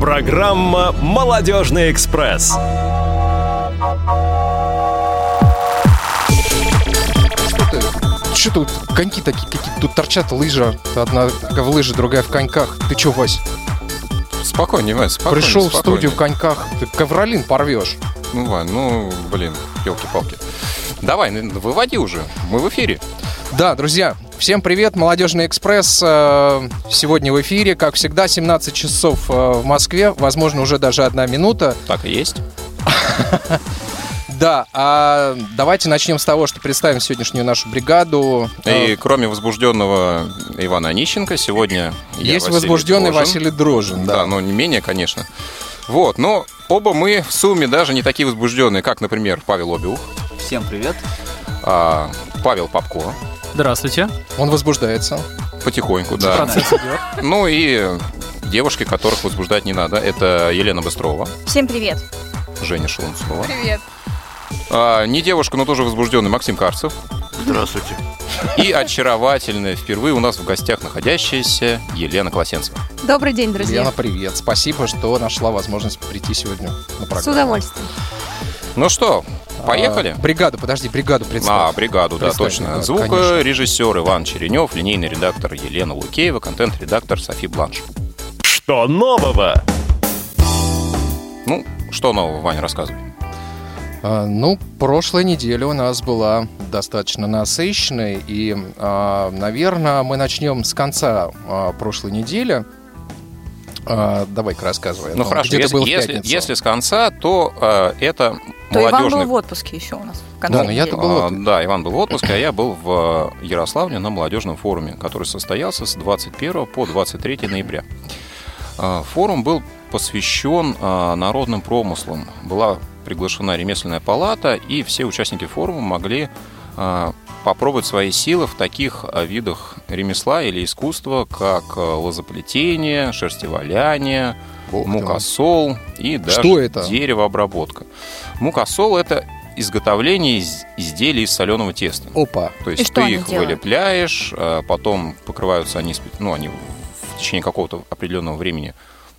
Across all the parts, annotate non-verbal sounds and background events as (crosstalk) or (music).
Программа «Молодежный экспресс». Что тут коньки такие какие-то? Тут торчат лыжа. Одна в лыже, другая в коньках. Ты чё, Вась? Спокойнее, Вань, спокойнее. Пришел в спокойнее. студию в коньках. Ты ковролин порвешь. Ну, Вань, ну, блин, елки-палки. Давай, ну, выводи уже. Мы в эфире. Да, друзья, всем привет, Молодежный экспресс. э, Сегодня в эфире, как всегда, 17 часов э, в Москве, возможно, уже даже одна минута. Так и есть. (laughs) Да, а давайте начнем с того, что представим сегодняшнюю нашу бригаду. И Э, кроме возбужденного Ивана Онищенко, сегодня я, Есть Василий возбужденный Дрожин. Василий Дрожин, Да, да. но не менее, конечно. Вот, но оба мы в сумме даже не такие возбужденные, как, например, Павел Обиух, Всем привет. А, Павел Попко, Здравствуйте. Он возбуждается. потихоньку, да. Процесс идет. Ну и девушки, которых возбуждать не надо, это Елена Быстрова, Всем привет. Женя Шелунцова. Привет. А, не девушка, но тоже возбужденный Максим Карцев. Здравствуйте. И очаровательная, впервые у нас в гостях находящаяся Елена Колосенцева. Добрый день, друзья. Лена, привет. Спасибо, что нашла возможность прийти сегодня на программу. С удовольствием. Ну что, поехали? А, бригаду, подожди, бригаду А, представь. бригаду, да, Представь, точно. да, Звукорежиссер Иван Черенев, линейный редактор Елена Лукеева, контент-редактор Софи Бланш. Что нового? Ну, что нового, Ваня, рассказывай. А, Ну, прошлая неделя у нас была достаточно насыщенной, и, наверное, мы начнем с конца а, прошлой недели. А, Давай-ка рассказывай. Ну Ну, хорошо, если, был если, если с конца, то э, это То Иван молодежный... был в отпуске еще у нас. в конце Да, но я-то недели. был А. Да, Иван был в отпуске, а я был в э, Ярославле на молодежном форуме, который состоялся с 21 по 23 ноября. А, Форум был посвящен а, народным промыслам. Была приглашена ремесленная палата, и все участники форума могли а, попробовать свои силы в таких а, видах ремесла или искусства, как а, лозоплетение, шерстеваляние, Бог мукосол и даже Что это? деревообработка. Мукосол – это изготовление из- изделий из соленого теста. Опа. То есть И ты их делают? вылепляешь, а потом покрываются они, ну, они в течение какого-то определенного времени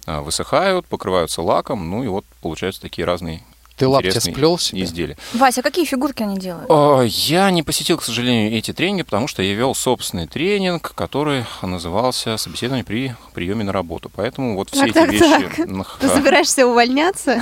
высыхают, покрываются лаком, ну и вот получаются такие разные Ты лапти сплел себе? изделия. Вася, какие фигурки они делают? Я не посетил, к сожалению, эти тренинги, потому что я вел собственный тренинг, который назывался «Собеседование при приеме на работу». Поэтому вот все Так, эти так, вещи... так. Ты собираешься увольняться?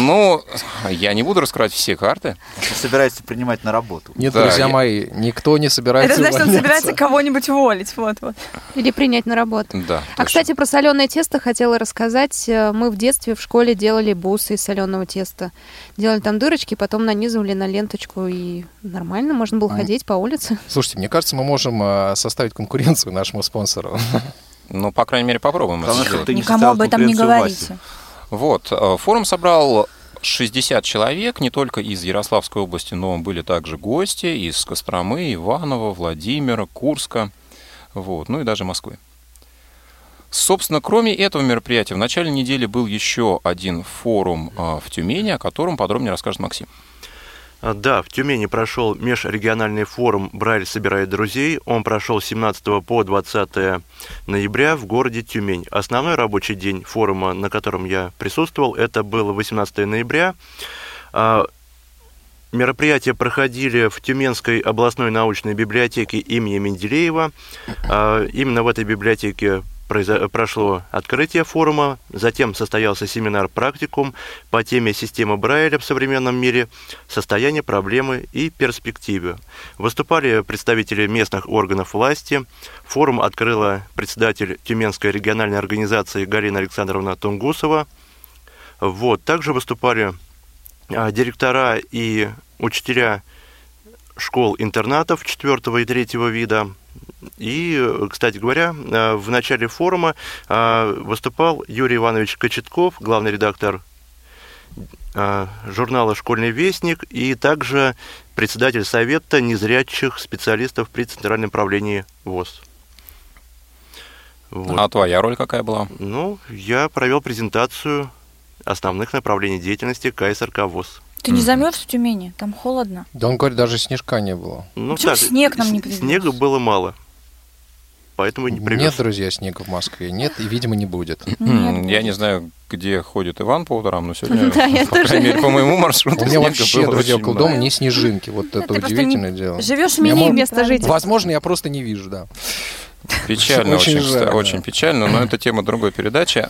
Ну, я не буду раскрывать все карты. Собирается принимать на работу. Нет, Да, друзья я- мои, никто не собирается Это значит, он собирается кого-нибудь уволить. Вот, вот. Или принять на работу? Да. А, точно. кстати, про соленое тесто хотела рассказать. Э, Мы в детстве в школе делали бусы из соленого теста. Делали там дырочки, потом нанизывали на ленточку, и нормально, можно было ходить по улице. (laughs) Слушайте, мне кажется, мы можем а, составить конкуренцию нашему спонсору. (laughs) Ну, по крайней мере, попробуем Никому об этом не говорите. Вот, э, форум собрал 60 человек, не только из Ярославской области, но были также гости из Костромы, Иванова, Владимира, Курска, вот, ну и даже Москвы. Собственно, кроме этого мероприятия, в начале недели был еще один форум э, в Тюмени, о котором подробнее расскажет Максим. А, Да, в Тюмени прошел межрегиональный форум «Брайль собирает друзей». Он прошел с 17 по 20 ноября в городе Тюмень. Основной рабочий день форума, на котором я присутствовал, это было 18 ноября. А, Мероприятия проходили в Тюменской областной научной библиотеке имени Менделеева. А, Именно в этой библиотеке прошло открытие форума, затем состоялся семинар-практикум по теме «Система Брайля в современном мире. Состояние, проблемы и перспективы». Выступали представители местных органов власти. Форум открыла председатель Тюменской региональной организации Галина Александровна Тунгусова. Вот. Также выступали а, директора и учителя школ-интернатов четвертого и третьего вида. И, э, кстати говоря, э, в начале форума э, выступал Юрий Иванович Кочетков, главный редактор журнала «Школьный вестник» и также председатель Совета незрячих специалистов при Центральном правлении ВОЗ. Вот. А твоя роль какая была? Ну, я провел презентацию основных направлений деятельности КСРК ВОЗ. Ты не замерз в Тюмени? Там холодно. Да он говорит, даже снежка не было. Ну, Почему снег нам не привез? Снега было мало. Поэтому не привез. Нет, друзья, снега в Москве. Нет, и, видимо, не будет. М, Я не знаю, где ходит Иван по утрам, но сегодня, (laughs) Да, я по крайней мере, по моему маршруту У меня вообще, было друзья, очень около дома не снежинки. Вот это удивительное дело. Живешь в мини мог- место жительства. Возможно, я просто не вижу, да. Печально, Очень очень, жаль, кста- да. очень печально, но это тема другой передачи.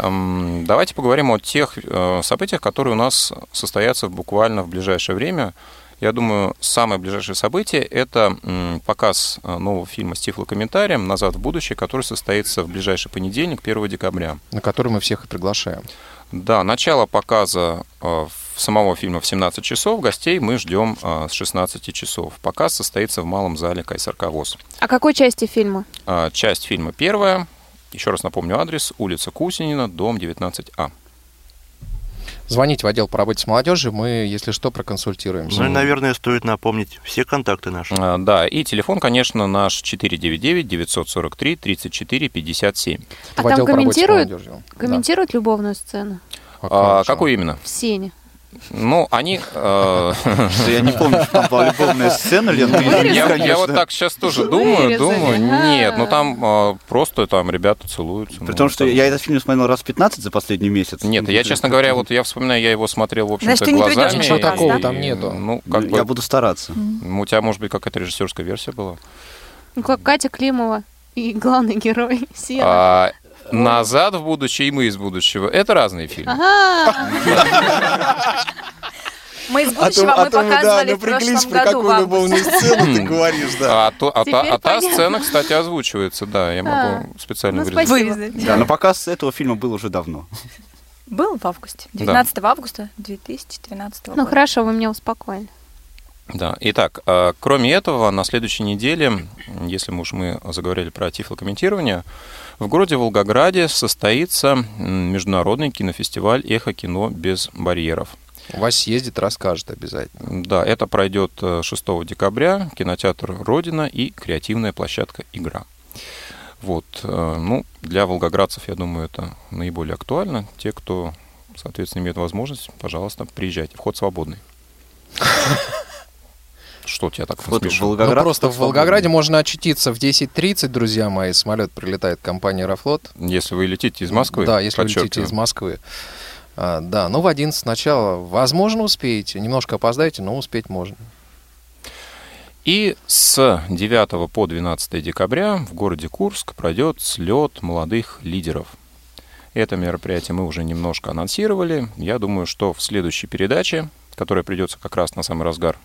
Давайте поговорим о тех э, событиях, которые у нас состоятся буквально в ближайшее время. Я думаю, самое ближайшее событие – это показ э, нового фильма с тифлокомментарием «Назад в будущее», который состоится в ближайший понедельник, 1 декабря. На который мы всех и приглашаем. Да, начало показа э, самого фильма в 17 часов, гостей мы ждем э, с 16 часов. Показ состоится в малом зале Кайсарковоз. А какой части фильма? Часть фильма первая. Еще раз напомню адрес. Улица Кусинина, дом 19А. Звоните в отдел по работе с молодежью, мы, если что, проконсультируемся. Ну и, наверное, стоит напомнить все контакты наши. А, Да, и телефон, конечно, наш 499-943-34-57. А В отдел там по работе с комментируют, молодежью. Да. комментируют любовную сцену? А А, какую именно? В сене. Ну, они... э, я не помню, что там была любовная сцена, Лен, ты Я, вот так сейчас тоже думаю, думаю, нет, ну там э, просто там ребята целуются. При ну, том, что я этот фильм смотрел раз 15 за последний месяц. Нет, я, честно говоря, вот я вспоминаю, я его смотрел, в общем-то, глазами. Ничего такого там нету. Ну, Я буду стараться. у тебя, может быть, какая-то режиссерская версия была? Ну, как Катя Климова и главный герой Сена. А, «Назад в будущее» и «Мы из будущего» — это разные фильмы. Ага. Мы из будущего мы показывали в прошлом году в августе. сцену ты говоришь, А, то- а та, а та сцена, кстати, озвучивается, да, я могу специально Ну, вырезать. Да, но показ этого фильма был уже давно. Был в августе. 19 августа 2013 года. Ну хорошо, вы меня успокоили. Да. Итак, а, кроме этого, на следующей неделе, если мы уж мы заговорили про тифлокомментирование, в городе Волгограде состоится международный кинофестиваль «Эхо кино без барьеров». Вась съездит, расскажет обязательно. Да, это пройдет э, 6 декабря, кинотеатр «Родина» и креативная площадка «Игра». Вот, э, ну, для волгоградцев, я думаю, это наиболее актуально. Те, кто, соответственно, имеет возможность, пожалуйста, приезжайте. Вход свободный. (laughs) Что тебя так Вот насмешило? Ну, Волгоград. просто в Волгограде можно очутиться в 10.30, друзья мои. Самолет прилетает компания «Аэрофлот». Если вы летите из Москвы, Да, если вы летите из Москвы. А, да, ну в 11 сначала. Возможно, успеете. Немножко опоздаете, но успеть можно. И с 9 по 12 декабря в городе Курск пройдет слет молодых лидеров. Это мероприятие мы уже немножко анонсировали. Я думаю, что в следующей передаче, которая придется как раз на самый разгар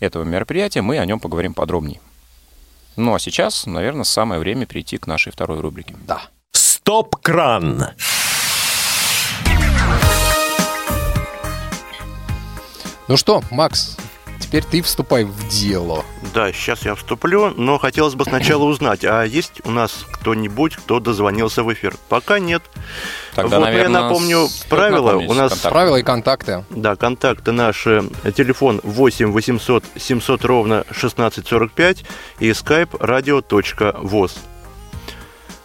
этого мероприятия, мы о нем поговорим подробнее. Ну а сейчас, наверное, самое время перейти к нашей второй рубрике. Да. Стоп-кран. Ну что, Макс, теперь ты вступай в дело. Да, сейчас я вступлю, но хотелось бы сначала узнать, а есть у нас кто-нибудь, кто дозвонился в эфир? Пока нет. Тогда, Вот я наверное, напомню стоит правила. У нас контакты. Правила и контакты. Да, контакты наши. Телефон 8 800 700 ровно 1645 и skype radio.voz.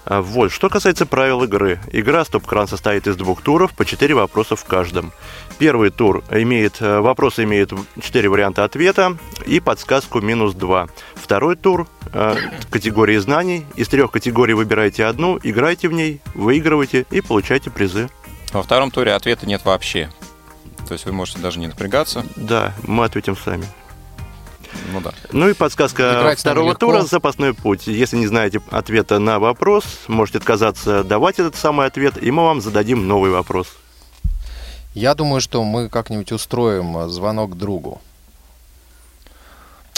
А, Вот. Что касается правил игры. Игра «Стоп-кран» состоит из двух туров, по четыре вопроса в каждом. Первый тур имеет, э, вопросы имеют четыре варианта ответа и подсказку минус два. Второй тур э, категории знаний. Из трех категорий выбирайте одну, играйте в ней, выигрывайте и получайте призы. Во втором туре ответа нет вообще. То есть вы можете даже не напрягаться. Да, мы ответим сами. Ну да. Ну и подсказка Играть второго тура «Запасной путь». Если не знаете ответа на вопрос, можете отказаться давать этот самый ответ, и мы вам зададим новый вопрос. Я думаю, что мы как-нибудь устроим э, звонок другу.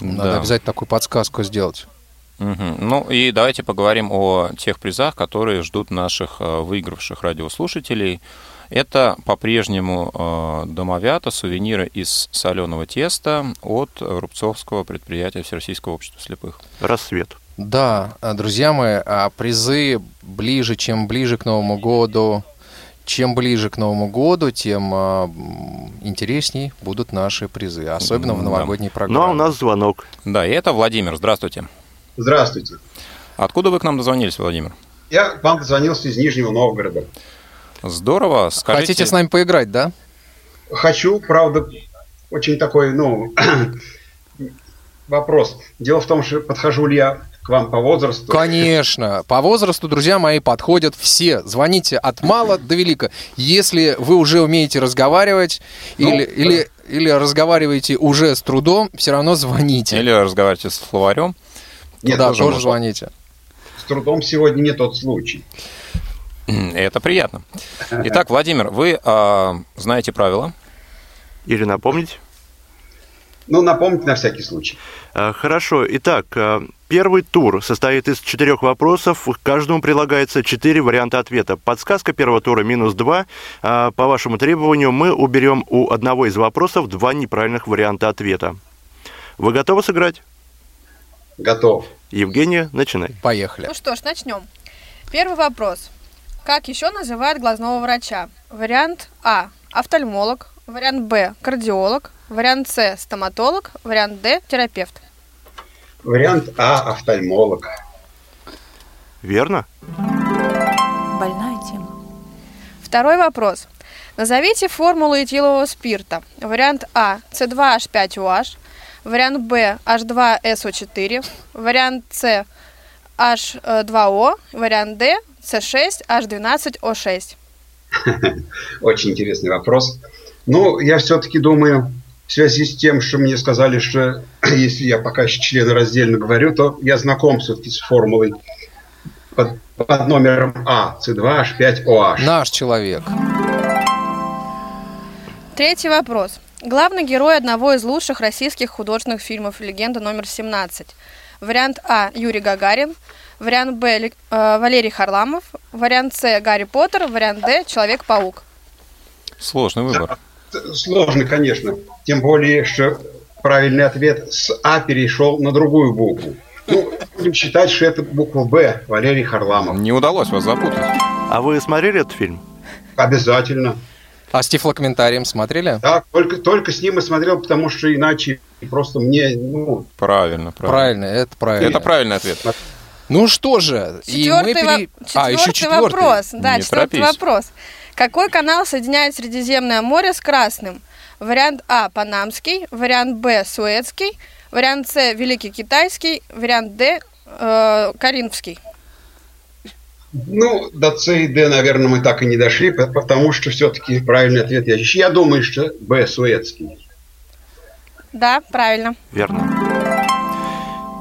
Надо Да. обязательно такую подсказку сделать. Мгм. Ну и давайте поговорим о тех призах, которые ждут наших э, выигравших радиослушателей. Это по-прежнему э, домовята, сувениры из соленого теста от Рубцовского предприятия Всероссийского общества слепых. Рассвет. Да, э, друзья мои, а призы ближе, чем ближе к Новому году. Чем ближе к Новому году, тем а, интересней будут наши призы, особенно в Да. новогодней программе. Ну а у нас звонок. Да, и это Владимир. Здравствуйте. Здравствуйте. Откуда вы к нам дозвонились, Владимир? Я к вам дозвонился из Нижнего Новгорода. Здорово. Скажите... Хотите с нами поиграть, да? Хочу, правда, очень такой, ну, вопрос. Дело в том, что подхожу ли я к вам по возрасту. Конечно. По возрасту, друзья мои, подходят все. Звоните от мала до велика. Если вы уже умеете разговаривать Ну, или, или, или разговариваете уже с трудом, все равно звоните. Или разговаривайте с словарем. Нет, да, тоже тоже звоните. С трудом сегодня не тот случай. Это приятно. (laughs) Итак, Владимир, вы а, знаете правила. Или напомнить? Ну, напомните на всякий случай. А, Хорошо. Итак, а, первый тур состоит из четырех вопросов. К каждому прилагается четыре варианта ответа. Подсказка первого тура минус два. По вашему требованию мы уберем у одного из вопросов два неправильных варианта ответа. Вы готовы сыграть? Готов. Евгения, начинай. Поехали. Ну что ж, начнем. Первый вопрос. Как еще называют глазного врача? Вариант А – офтальмолог. Вариант Б – кардиолог. Вариант С – стоматолог. Вариант Д – терапевт. Вариант А – офтальмолог. Верно? Больная тема. Второй вопрос. Назовите формулу этилового спирта. Вариант А – С2H5OH. Вариант Б – H2SO4. Вариант С – H2O. Вариант Д – С6H12O6. (laughs) Очень интересный вопрос. Ну, я все-таки думаю, в связи с тем, что мне сказали, что (clears throat) если я пока еще члена раздельно говорю, то я знаком все-таки с формулой под, под номером А, С2H5OH. Наш человек. Третий вопрос. Главный герой одного из лучших российских художественных фильмов «Легенда номер 17». Вариант А – Юрий Гагарин. Вариант Б э, – Валерий Харламов. Вариант С – Гарри Поттер. Вариант Д – Человек-паук. Сложный выбор. Сложно, конечно. Тем более, что правильный ответ с А перешел на другую букву. Ну, будем считать, что это буква Б, Валерий Харламов. Не удалось вас запутать. А вы смотрели этот фильм? Обязательно. А с тифлокомментарием смотрели? Да, только, только с ним и смотрел, потому что иначе просто мне, ну, Правильно, правильно. Правильно, это правильно. Это правильный ответ. Ну что же, и мы Четвертый, пере- во- А, еще четвертый четвертый. вопрос. Да, Не четвертый торопись. вопрос. Какой канал соединяет Средиземное море с Красным? Вариант А – Панамский. Вариант Б – Суэцкий. Вариант С – Великий Китайский. Вариант Д э, – Каринфский. Ну, до С и Д, наверное, мы так и не дошли, по- потому что все-таки правильный ответ я Я думаю, что Б, Суэцкий. Да, правильно. Верно.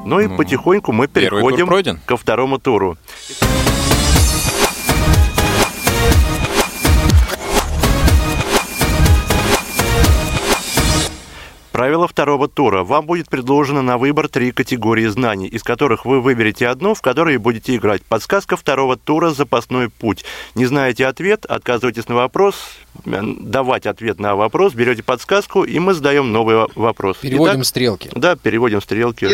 Ну и Ну, потихоньку мы переходим ко второму туру. Правило второго тура. Вам будет предложено на выбор три категории знаний, из которых вы выберете одну, в которой будете играть. Подсказка второго тура – запасной путь. Не знаете ответ, отказываетесь на вопрос, э, давать ответ на вопрос, берете подсказку, и мы задаем новый во- вопрос. Переводим Итак, стрелки. да, переводим стрелки.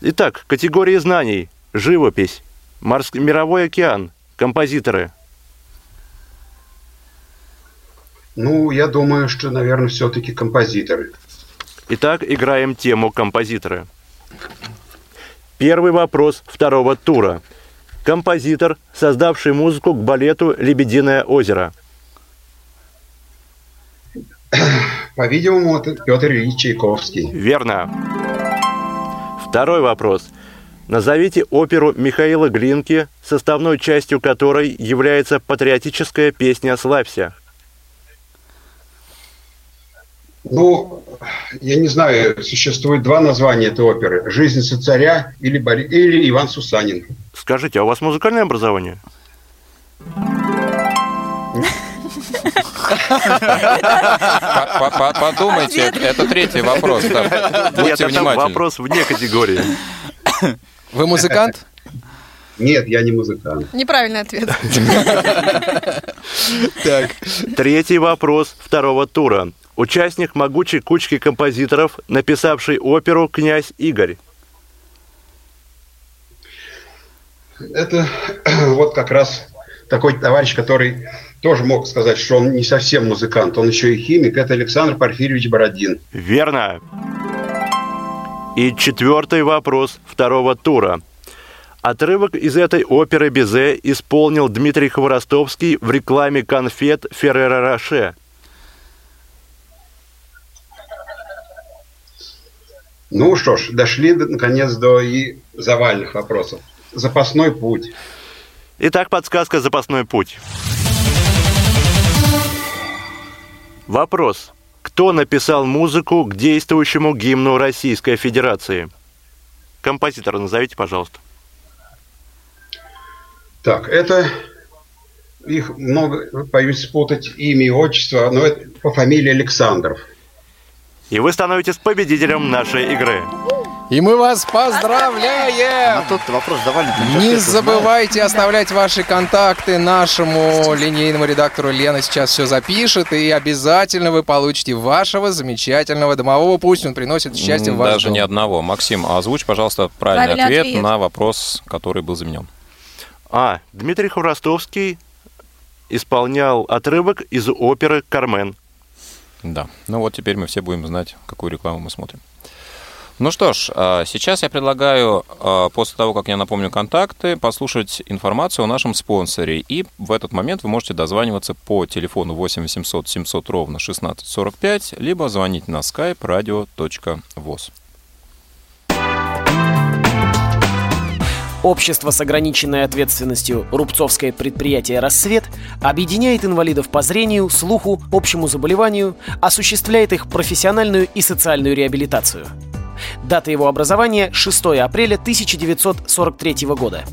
Итак, категории знаний. Живопись, морс- мировой океан, композиторы. Ну, я думаю, что, наверное, все-таки композиторы. Итак, играем тему композиторы. Первый вопрос второго тура. Композитор, создавший музыку к балету «Лебединое озеро». По-видимому, это Петр Ильич Чайковский. Верно. Второй вопрос. Назовите оперу Михаила Глинки, составной частью которой является патриотическая песня «Славься». Ну, я не знаю, существует два названия этой оперы. «Жизнь царя» или, Бори- или «Иван Сусанин». Скажите, а у вас музыкальное образование? По- по- по- Подумайте, это- третий вопрос. Будьте это внимательны. вопрос вне категории. Вы музыкант? Нет, я не музыкант. Неправильный ответ. (laughs) Так. Третий вопрос второго тура. Участник могучей кучки композиторов, написавший оперу «Князь Игорь». Это (clears throat) вот как раз такой товарищ, который тоже мог сказать, что он не совсем музыкант, он еще и химик. Это Александр Порфирьевич Бородин. Верно. И четвертый вопрос второго тура. Отрывок из этой оперы Безе исполнил Дмитрий Хворостовский в рекламе конфет Феррера Роше. Ну что ж, дошли до- наконец до и завальных вопросов. Запасной путь. Итак, подсказка «Запасной путь». Вопрос. Кто написал музыку к действующему гимну Российской Федерации? Композитора назовите, пожалуйста. Так, это их много, боюсь спутать имя и отчество, но это по фамилии Александров. И вы становитесь победителем нашей игры. И мы вас А поздравляем! тот вопрос давали. Не забывайте оставлять ваши контакты нашему линейному редактору Лена сейчас все запишет, и обязательно вы получите вашего замечательного домового. Пусть он приносит счастье в ваш Даже дом. не одного. Максим, озвучь, пожалуйста, правильный, Правильный ответ, ответ. на вопрос, который был заменен. А. Дмитрий Хворостовский исполнял отрывок из оперы «Кармен». Да. Ну вот теперь мы все будем знать, какую рекламу мы смотрим. Ну что ж, а, сейчас я предлагаю, а, после того, как я напомню контакты, послушать информацию о нашем спонсоре. И в этот момент вы можете дозваниваться по телефону 8 800 700 ровно 1645, либо звонить на skype radio.voz. Общество с ограниченной ответственностью Рубцовское предприятие «Рассвет» объединяет инвалидов по зрению, слуху, общему заболеванию, осуществляет их профессиональную и социальную реабилитацию. Дата его образования – 6 апреля 1943 года.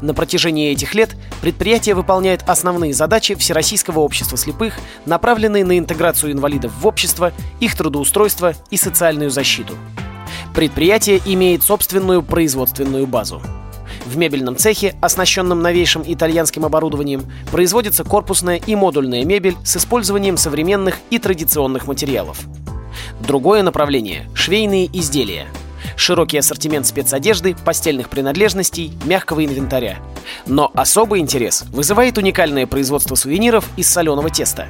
На протяжении этих лет предприятие выполняет основные задачи Всероссийского общества слепых, направленные на интеграцию инвалидов в общество, их трудоустройство и социальную защиту. Предприятие имеет собственную производственную базу. В мебельном цехе, оснащенном новейшим итальянским оборудованием, производится корпусная и модульная мебель с использованием современных и традиционных материалов. Другое направление – швейные изделия. Широкий ассортимент спецодежды, постельных принадлежностей, мягкого инвентаря. Но особый интерес вызывает уникальное производство сувениров из соленого теста.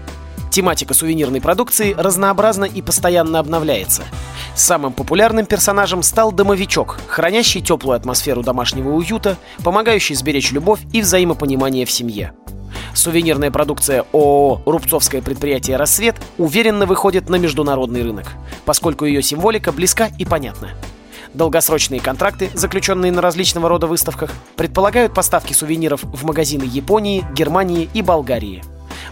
Тематика сувенирной продукции разнообразна и постоянно обновляется. Самым популярным персонажем стал домовичок, хранящий теплую атмосферу домашнего уюта, помогающий сберечь любовь и взаимопонимание в семье. Сувенирная продукция ООО «Рубцовское предприятие «Рассвет» уверенно выходит на международный рынок, поскольку ее символика близка и понятна. Долгосрочные контракты, заключенные на различного рода выставках, предполагают поставки сувениров в магазины Японии, Германии и Болгарии.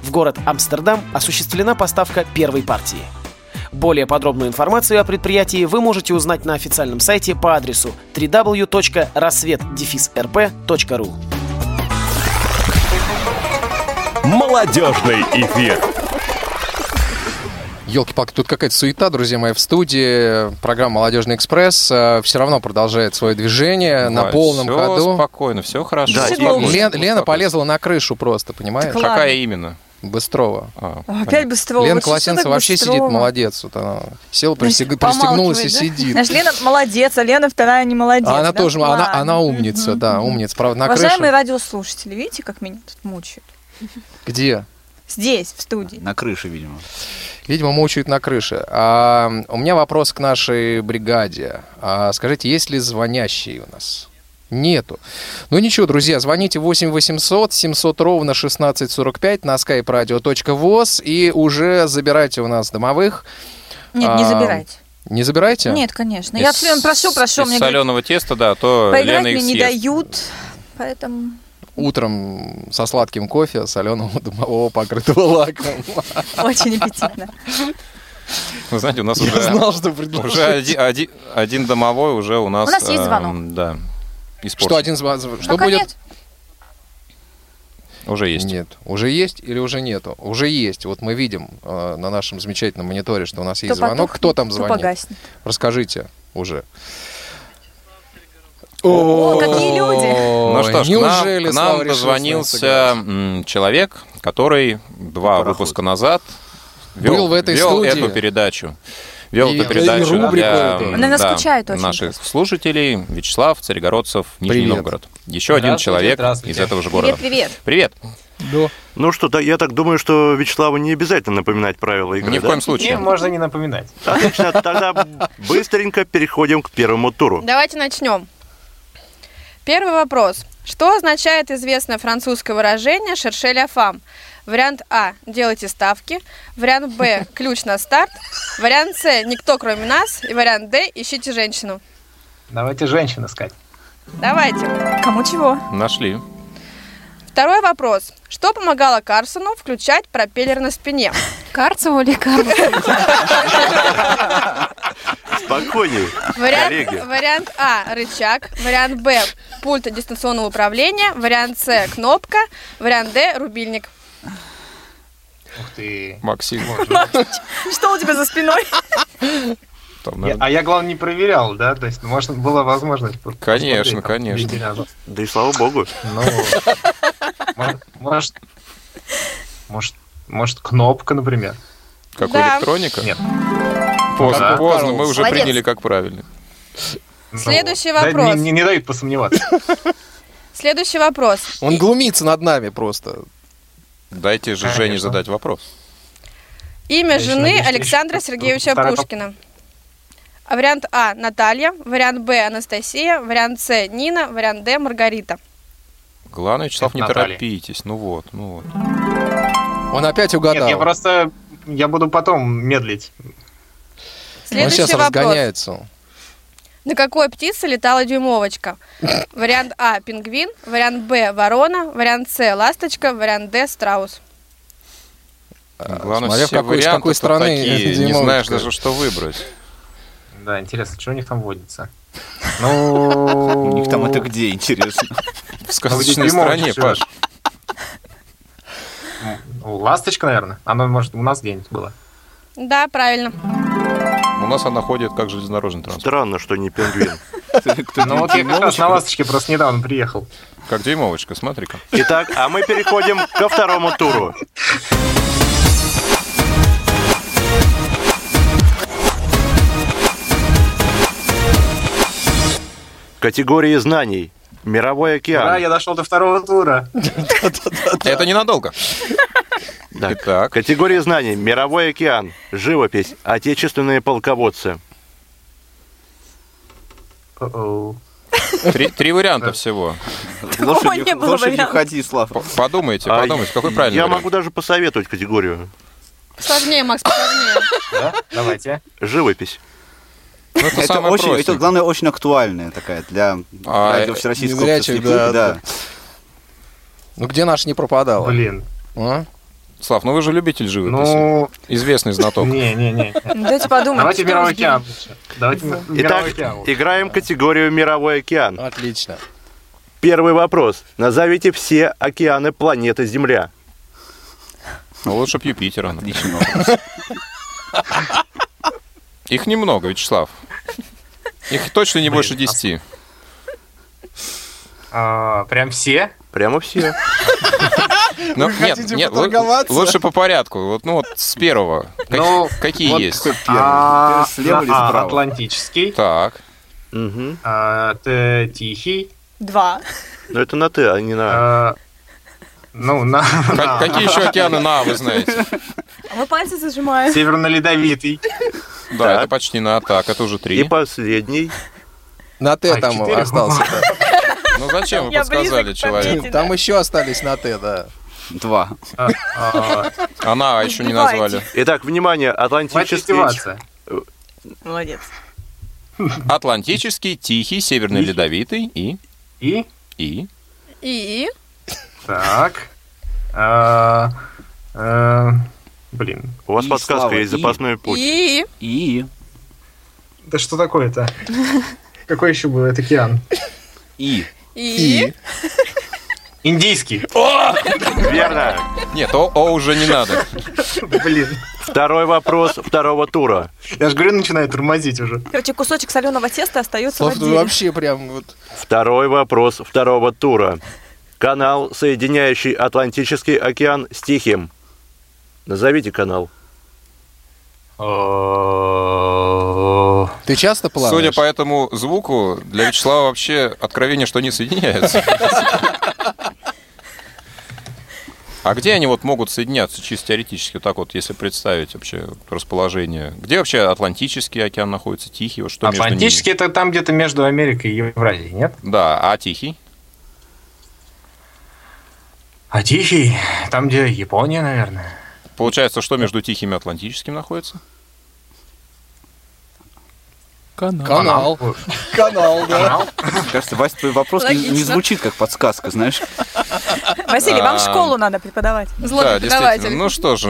В город Амстердам осуществлена поставка первой партии. Более подробную информацию о предприятии вы можете узнать на официальном сайте по адресу www.рассвет-рп.ру. Молодежный эфир. Елки-палки, тут какая-то суета, друзья мои, в студии. Программа «Молодежный экспресс» все равно продолжает свое движение на Вань, полном всё ходу. спокойно, все хорошо. Да, Спокойно, Лен- Лена полезла на крышу просто, понимаешь? Так. Какая именно? Быстрова. А, Опять быстрого. Лена Вот Колосенцева вообще Быстрова? сидит, молодец. Вот она села, пристег- пристегнулась и да? сидит. Значит, Лена молодец, а Лена вторая не молодец. А она да? тоже, она, Ладно. она умница, Мгм. да, умница. Правда, на Уважаемые крыше. радиослушатели, видите, как меня тут мучают? Где? Здесь, в студии. На крыше, видимо. Видимо, мучают на крыше. А, у меня вопрос к нашей бригаде. А, скажите, есть ли звонящие у нас? Нету. Ну ничего, друзья, звоните 8 800 700 ровно 1645 на skype radio.voz и уже забирайте у нас домовых. Нет, не А, забирайте. Не забирайте? Нет, конечно. Я из- все время прошу, прошу. Из Мне соленого теста, да, то поиграть Лена их мне не съест. дают. Поэтому Утром со сладким кофе, соленого (laughs) домового покрытого лаком. очень аппетитно. Вы знаете, у нас Я уже, знал, что уже один, один- один домовой уже у нас... У нас есть эм, звонок. Да. Что испорчен. один звон- Что Пока будет? нет. Уже есть. Нет. Уже есть или уже нету? Уже есть. Вот мы видим э, на нашем замечательном мониторе, что у нас есть То звонок. потухнет, Кто там звонит? погаснет. Расскажите уже. О, какие люди! Ну что ж, к нам- неужели к нам нами дозвонился человек, который два Пароход. выпуска назад вел, Был в этой вел студии. эту передачу. Вел И- эту передачу и для да, очень наших слушателей. Вячеслав Царегородцев, Нижний Привет. Новгород. Еще один человек из этого же города. Привет, Привет. Ну что, да, я так думаю, что Вячеславу не обязательно напоминать правила игры. Ни в да? коем случае. Мне можно не напоминать. Отлично, тогда быстренько переходим к первому туру. Давайте начнем. Первый вопрос. Что означает известное французское выражение «шерше ля фам»? Вариант А – делайте ставки. Вариант Б – ключ на старт. Вариант С – никто кроме нас. И вариант Д – ищите женщину. Давайте женщин искать. Давайте. Кому чего? Нашли. Второй вопрос. Что помогало Карсону включать пропеллер на спине? Карцеву или Карлсону? (laughs) Спокойнее, Вариант, коллеги. вариант А – рычаг. Вариант Б – пульт дистанционного управления. Вариант С – кнопка. Вариант Д – рубильник. Ух ты. Максим. (laughs) Что у тебя за спиной? Там, Я- наверное, а я, главное, не проверял, да? То есть, может, была возможность Конечно, конечно. Да и слава богу. Ну, мо- может, может, может, кнопка, например. Как у Да. электроника? Нет. Поздно, Да. поздно, мы уже Молодец. приняли как правильно. Ну, Следующий вопрос. Не, не- не дают посомневаться. (laughs) Следующий вопрос. Он глумится над нами просто. Дайте же Конечно. Жене задать вопрос. Имя Я жены надеюсь, Александра еще Сергеевича вторая поп- Пушкина. Вариант А – Наталья. Вариант Б – Анастасия. Вариант С – Нина. Вариант Д – Маргарита. Главное, Вячеслав, не Наталья. торопитесь. Ну вот, ну вот. Он опять Нет, угадал. я просто... Я буду потом медлить. Он Следующий сейчас вопрос. разгоняется. На какой птице летала дюймовочка? Вариант А – пингвин. Вариант Б – ворона. Вариант С – ласточка. Вариант Д – страус. Главное, смотря все какой- варианты какой страны такие, (laughs) не знаешь даже, что выбрать. Да, интересно, что у них там водится? (laughs) Ну... У них там это где, интересно? (laughs) В сказочной дюймовочка стране. Паш. Ну, Ласточка, наверное. Она, может, у нас где-нибудь была. Да, правильно. У нас она ходит как железнодорожный транспорт. Странно, что не пингвин. (laughs) Ну вот я как раз на ласточке просто недавно приехал. Как дюймовочка, смотри-ка. Итак, а мы переходим ко второму туру. Категории знаний. Мировой океан. я дошел до второго тура. Это ненадолго. Так, Итак, Категории знаний. Мировой океан. Живопись. Отечественные полководцы. Три, три варианта всего. (laughs) Лошадью, не было вариантов. ходи, Слав. Подумайте, А подумайте, какой правильный Я вариант? могу даже посоветовать категорию. Сложнее, Макс, посложнее. Да? Давайте. Живопись. Ну, это, Это самое очень, это, главное, очень актуальная такая для А, радио Всероссийского слепых, да, да. Ну где наш не пропадал? Блин. А? Слав, ну вы же любитель живописи. Ну, Известный знаток. не-не-не. Дайте подумать. Давайте что мировой океан. Давайте мировой океан. играем категорию Мировой океан. Отлично. Первый вопрос. Назовите все океаны планеты Земля. Ну, лучше б Юпитера. Отличный вопрос. (laughs) Их немного, Вячеслав. Их точно не больше десяти. А, Прям все? Прямо все. (laughs) Ну, нет, хотите нет, лучше по порядку. Вот, ну вот с первого. Как- Ну, какие Вот есть? какой первый. А, слева или а, справа? Атлантический. Так. Мгм. а, Т- Тихий. Два. Но это на «ты», а не на а, Ну, на... Как- на- какие еще океаны на, вы знаете? А мы пальцы зажимаем. Северно-ледовитый. Да, Так. это почти на. Так, это уже И три. последний. На Т А, там четыре? остался. (laughs) Ну зачем вы подсказали человеку? Там еще остались на Т, да. Два. А, а, Она еще не назвали. Итак, внимание, Атлантический... Молодец. Атлантический, Тихий, Северный Ледовитый и... И? И... И Так. А, а, Блин. У вас подсказка есть, запасной путь. И И. Да что такое-то? (laughs) Какой еще был это океан? И. и Индийский. Верно. Нет, О, О уже не надо. Блин. Второй вопрос второго тура. Я же говорю, начинаю тормозить уже. Короче, кусочек соленого теста остается в Слав, ты отделе. вообще прям вот... Второй вопрос второго тура. Канал, соединяющий Атлантический океан с Тихим. Назовите канал. Ты часто плаваешь? Судя по этому звуку, для Вячеслава вообще откровение, что не соединяются. А где они вот могут соединяться чисто теоретически, вот так вот, если представить вообще расположение? Где вообще Атлантический океан находится, Тихий, вот что между ними? Атлантический это там где-то между Америкой и Евразией, нет? Да, а Тихий? А Тихий, там, где Япония, наверное. Получается, что между Тихим и Атлантическим находится? Канал. Канал, да. Кажется, Вася, твой вопрос не, звучит как подсказка, знаешь. Василий, вам в А, школу надо преподавать. Да, действительно. Ну что же,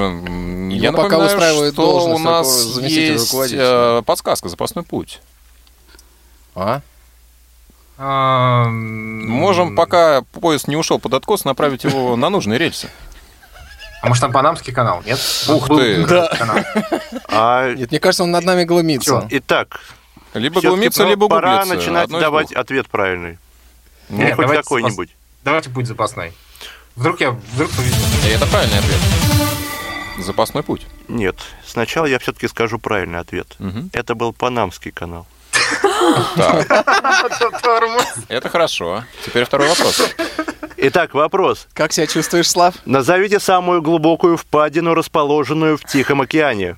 я пока напоминаю, устраивает что должность у нас такого заместителя есть э, подсказка «Запасной путь». А? Можем, пока поезд не ушел под откос, направить его (laughs) на нужные рельсы. А может там Панамский канал, нет? Ух ты. канал. А, Нет, мне кажется, он над нами глумится. итак, Либо глумиться, либо пора гуглиться. начинать Одно давать двух. ответ правильный. Ну, Нет, хоть какой-нибудь. Давайте путь запасной. Вдруг я... Вдруг. И это правильный ответ. Запасной путь. Нет, сначала я все-таки скажу правильный ответ. Мгм. Это был Панамский канал. (laughs) Это хорошо. Теперь второй вопрос. Итак, вопрос. Как себя чувствуешь, Слав? Назовите самую глубокую впадину, расположенную в Тихом океане.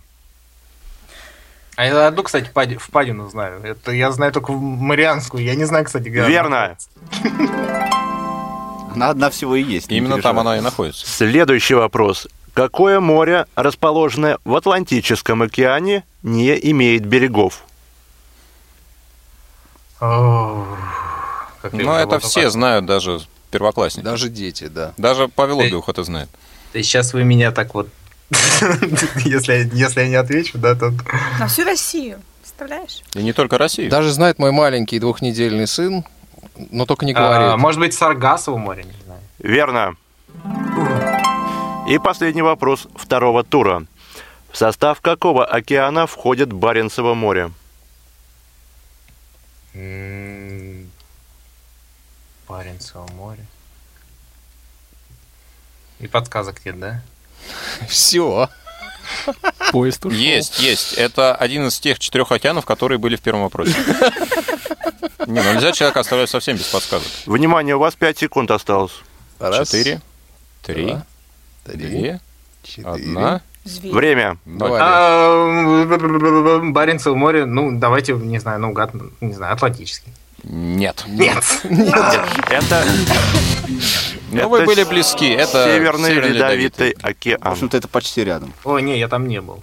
А я одну, кстати, пади- впадину знаю. Это я знаю только в Марианскую. Я не знаю, кстати, где она Верно. (laughs) Она одна всего и есть. Именно там она и находится. Следующий вопрос. Какое море, расположенное в Атлантическом океане, не имеет берегов? Но это все знают, даже первоклассники. Даже дети, да. Даже Павел Обиух это знает. Сейчас вы меня так вот... (laughs) Если я- если я не отвечу, да, то... На всю Россию. Представляешь? И не только Россию. Даже знает мой маленький двухнедельный сын, но только не А, говорит. Может быть, Саргасово море, не знаю. Верно. И последний вопрос второго тура. В состав какого океана входит Баренцево море? Баренцево море. И подсказок нет, да? (laughs) Все. Поезд ушел. Есть, есть. Это один из тех четырех океанов, которые были в первом вопросе. (laughs) Не, ну нельзя человека оставлять совсем без подсказок. Внимание, у вас 5 секунд осталось. Раз, Четыре, три, два, три, две, четыре. одна, Зверь. Время. А, Баренцево море, ну, давайте, не знаю, наугад, не знаю, Атлантический. Нет. Нет. (laughs) Это Ну, вы Это были близки. Это Северный Северный Ледовитый В океан. общем-то, это почти рядом. Ой, не, я там не был.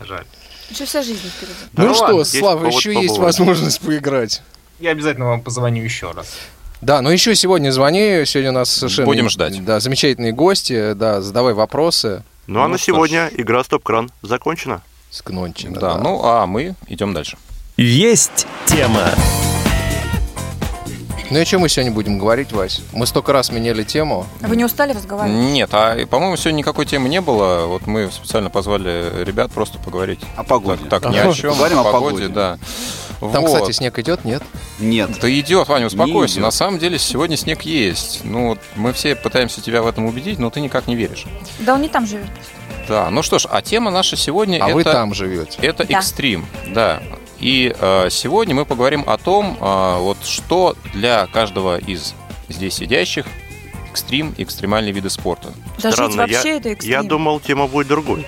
Жаль. Еще вся жизнь впереди. Ну Да что, ладно, есть Слава, еще есть побывать. возможность поиграть. Я обязательно вам позвоню еще раз. Да, но еще сегодня звони. Сегодня у нас совершенно... Будем ждать. Да, замечательные гости. Да, задавай вопросы. Ну а Ну на что сегодня игра «Стоп-кран» закончена. С Кнончина. Да, ну а мы идем дальше. Есть тема. Ну и о чем мы сегодня будем говорить, Вась? Мы столько раз меняли тему. Вы не устали разговаривать? Нет, а по-моему, сегодня никакой темы не было. Вот мы специально позвали ребят просто поговорить. О погоде. Так, так ни о чем. Поговорим о погоде, да. Там, Вот. кстати, снег идет, нет? Нет. Да идет, Ваня, успокойся. идет. На самом деле сегодня снег есть. Ну, вот мы все пытаемся тебя в этом убедить, но ты никак не веришь. Да он не там живет. Да, ну что ж, а тема наша сегодня А это, вы там живете. это Да. экстрим, да. И э, сегодня мы поговорим о том, э, вот что для каждого из здесь сидящих экстрим и экстремальные виды спорта. Да жить Странно, вообще я, это я экстрим. думал, тема будет другой.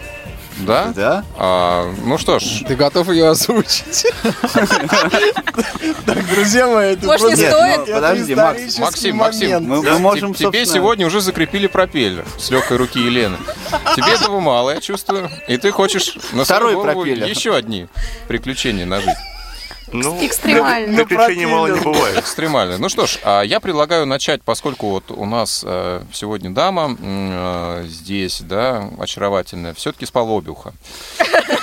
Да? Да? А, ну что ж, Ты готов ее озвучить? Так, друзья мои, это Может, не стоит? подожди, Макс. Максим, Максим. Мы, можем, те- тебе сегодня уже закрепили пропеллер с легкой руки Елены. Тебе этого мало, я чувствую. И ты хочешь на свою Второй голову пропеллер. еще одни приключения нажить. Ну, Экстремально. приключений мало не бывает. Экстремально. Ну что ж, а я предлагаю начать, поскольку вот у нас э, сегодня дама э, здесь, да, очаровательная, все-таки с Полобиуха.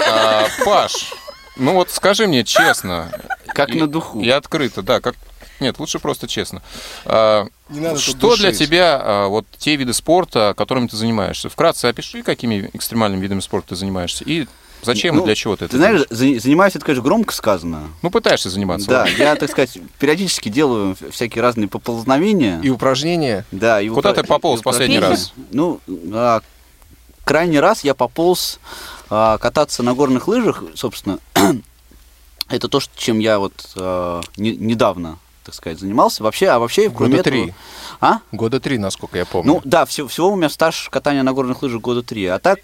А, Паш, ну вот скажи мне честно. Как и- на духу. И открыто, да, как... Нет, лучше просто честно. А, Не надо Что для тебя вот те виды спорта, которыми ты занимаешься? Вкратце опиши, какими экстремальными видами спорта ты занимаешься, и зачем Ну, и для чего ты это Ты знаешь, делаешь? за- занимаюсь, это, конечно, громко сказано. Ну, пытаешься заниматься. Да, ладно. я, так сказать, периодически делаю всякие разные поползновения. И упражнения. Да, и Куда упра- ты пополз и последний раз? Ну, а, крайний раз я пополз а, кататься на горных лыжах, собственно. (clears throat) Это то, чем я вот а, не- недавно, так сказать, занимался. Вообще, а вообще, кроме Года этого... три. А? Года три, насколько я помню. Ну, да, всего, всего у меня стаж катания на горных лыжах года три. А так,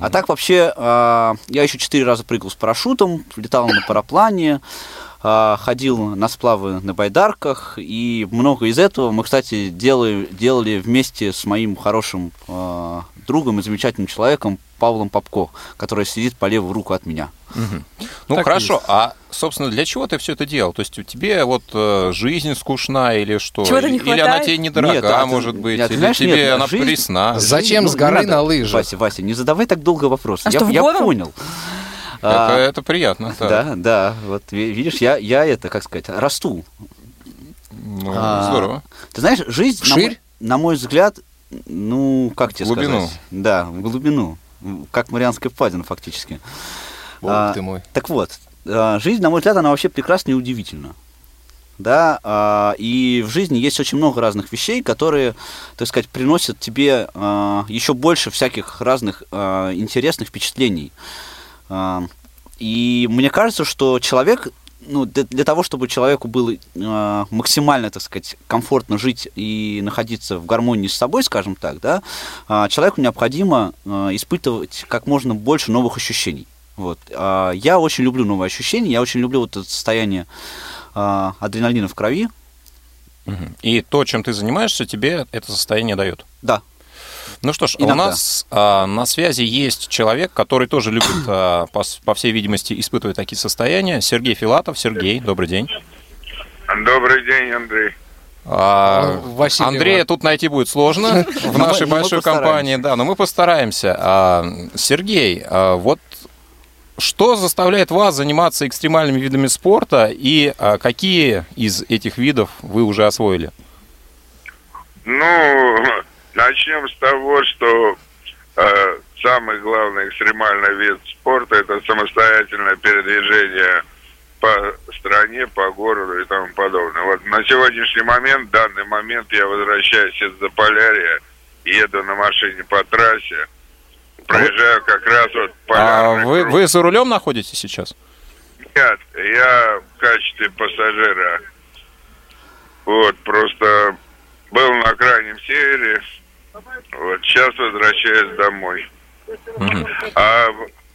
а так вообще, а, я еще четыре раза прыгал с парашютом, летал на параплане, ходил на сплавы на байдарках, и много из этого мы, кстати, делали, делали вместе с моим хорошим а, другом и замечательным человеком Павлом Попко, который сидит по левую руку от меня. Ну Так хорошо, есть. а собственно для чего ты все это делал? То есть у тебя вот э, жизнь скучна или что? Чего-то не или она хватает? тебе недорога, Нет, а ты- может быть, нет, или знаешь, тебе нет, она жизнь- пресна? Зачем Ну, с горы надо. на лыжи? Вася, Вася, не задавай так долго вопрос. А я, что, в я понял. Это, А, это приятно. да. да, да, вот ви- видишь, я, я это, как сказать, расту. Ну, А, здорово. Ты знаешь, жизнь, на Вширь? мой, на мой взгляд, ну, как тебе глубину. сказать? Да, в глубину. Как Марианская впадина, фактически. Бог А, ты мой. Так вот, а, жизнь, на мой взгляд, она вообще прекрасна и удивительна. Да, а, и в жизни есть очень много разных вещей, которые, так сказать, приносят тебе а, еще больше всяких разных интересных впечатлений. А, И мне кажется, что человек, ну, для, для того, чтобы человеку было а, максимально, так сказать, комфортно жить и находиться в гармонии с собой, скажем так, да, а, человеку необходимо а, испытывать как можно больше новых ощущений. Вот. А, Я очень люблю новые ощущения, я очень люблю вот это состояние а, адреналина в крови. И то, чем ты занимаешься, тебе это состояние дает. Да. Ну что ж, у Иногда. нас а, на связи есть человек, который тоже любит, а, по, по всей видимости, испытывать такие состояния. Сергей Филатов. Сергей, добрый день. Добрый день, Андрей. А, Ну, Василий Андрея тут найти будет сложно (laughs) в нашей Но мы большой компании, да, но мы постараемся. А, Сергей, а, вот что заставляет вас заниматься экстремальными видами спорта и а, какие из этих видов вы уже освоили? Ну, начнем с того, что э, самый главный экстремальный вид спорта это самостоятельное передвижение по стране, по городу и тому подобное. Вот на сегодняшний момент, в данный момент я возвращаюсь из Заполярья, еду на машине по трассе, проезжаю как раз вот А полярный вы, круг. вы за рулем находитесь сейчас? Нет, я в качестве пассажира. Вот, просто был на крайнем севере. Вот, сейчас возвращаюсь домой. Мгм. А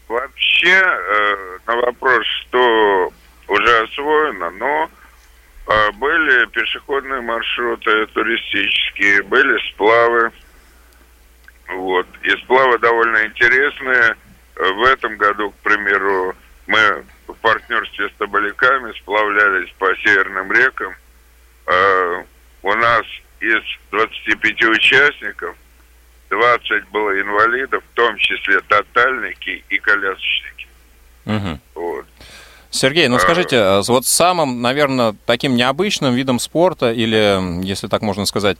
вообще, э, на вопрос, что уже освоено, но э, были пешеходные маршруты туристические, были сплавы. Вот. И сплавы довольно интересные. В этом году, к примеру, мы в партнерстве с Тоболяками сплавлялись по северным рекам. Э, У нас из 25 участников 20 было инвалидов, в том числе тотальники и колясочники. Мгм. Вот. Сергей, ну скажите, а, вот самым, наверное, таким необычным видом спорта или, если так можно сказать,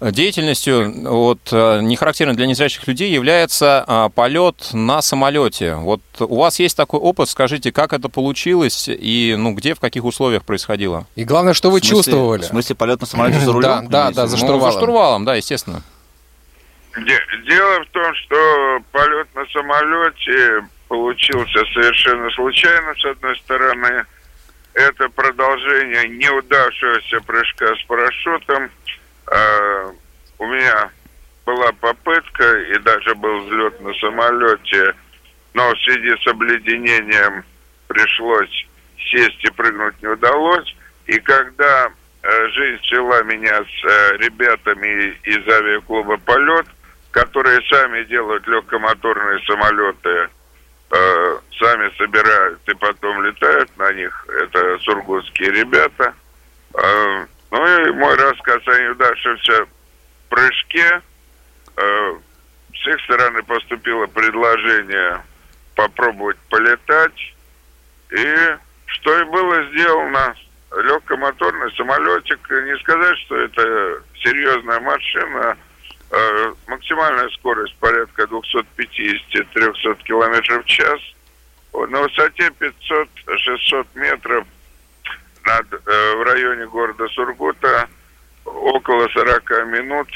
деятельностью, вот, э, не характерной для незрячих людей, является а, полет на самолете. Вот у вас есть такой опыт, скажите, как это получилось и, ну, где, в каких условиях происходило? И главное, что вы В смысле- чувствовали? В смысле, полет на самолете за (clears throat) рулем? Да, да, да, за? Ну, штурвалом. за штурвалом, да, естественно. Де- Дело в том, что полет на самолете получился совершенно случайно, с одной стороны. Это продолжение неудавшегося прыжка с парашютом. А, у меня была попытка и даже был взлет на самолете, но в связи с обледенением пришлось сесть и прыгнуть не удалось. И когда э, жизнь свела меня с э, ребятами из авиаклуба «Полет», которые сами делают легкомоторные самолеты, э, сами собирают и потом летают на них. Это сургутские ребята. Э, ну и мой рассказ о неудавшемся прыжке. Э, с их стороны поступило предложение попробовать полетать. И что и было сделано. Легкомоторный самолетик. Не сказать, что это серьезная машина. Э, максимальная скорость порядка 250-300 километров в час. На высоте 500-600 метров над, э, в районе города Сургута около 40 минут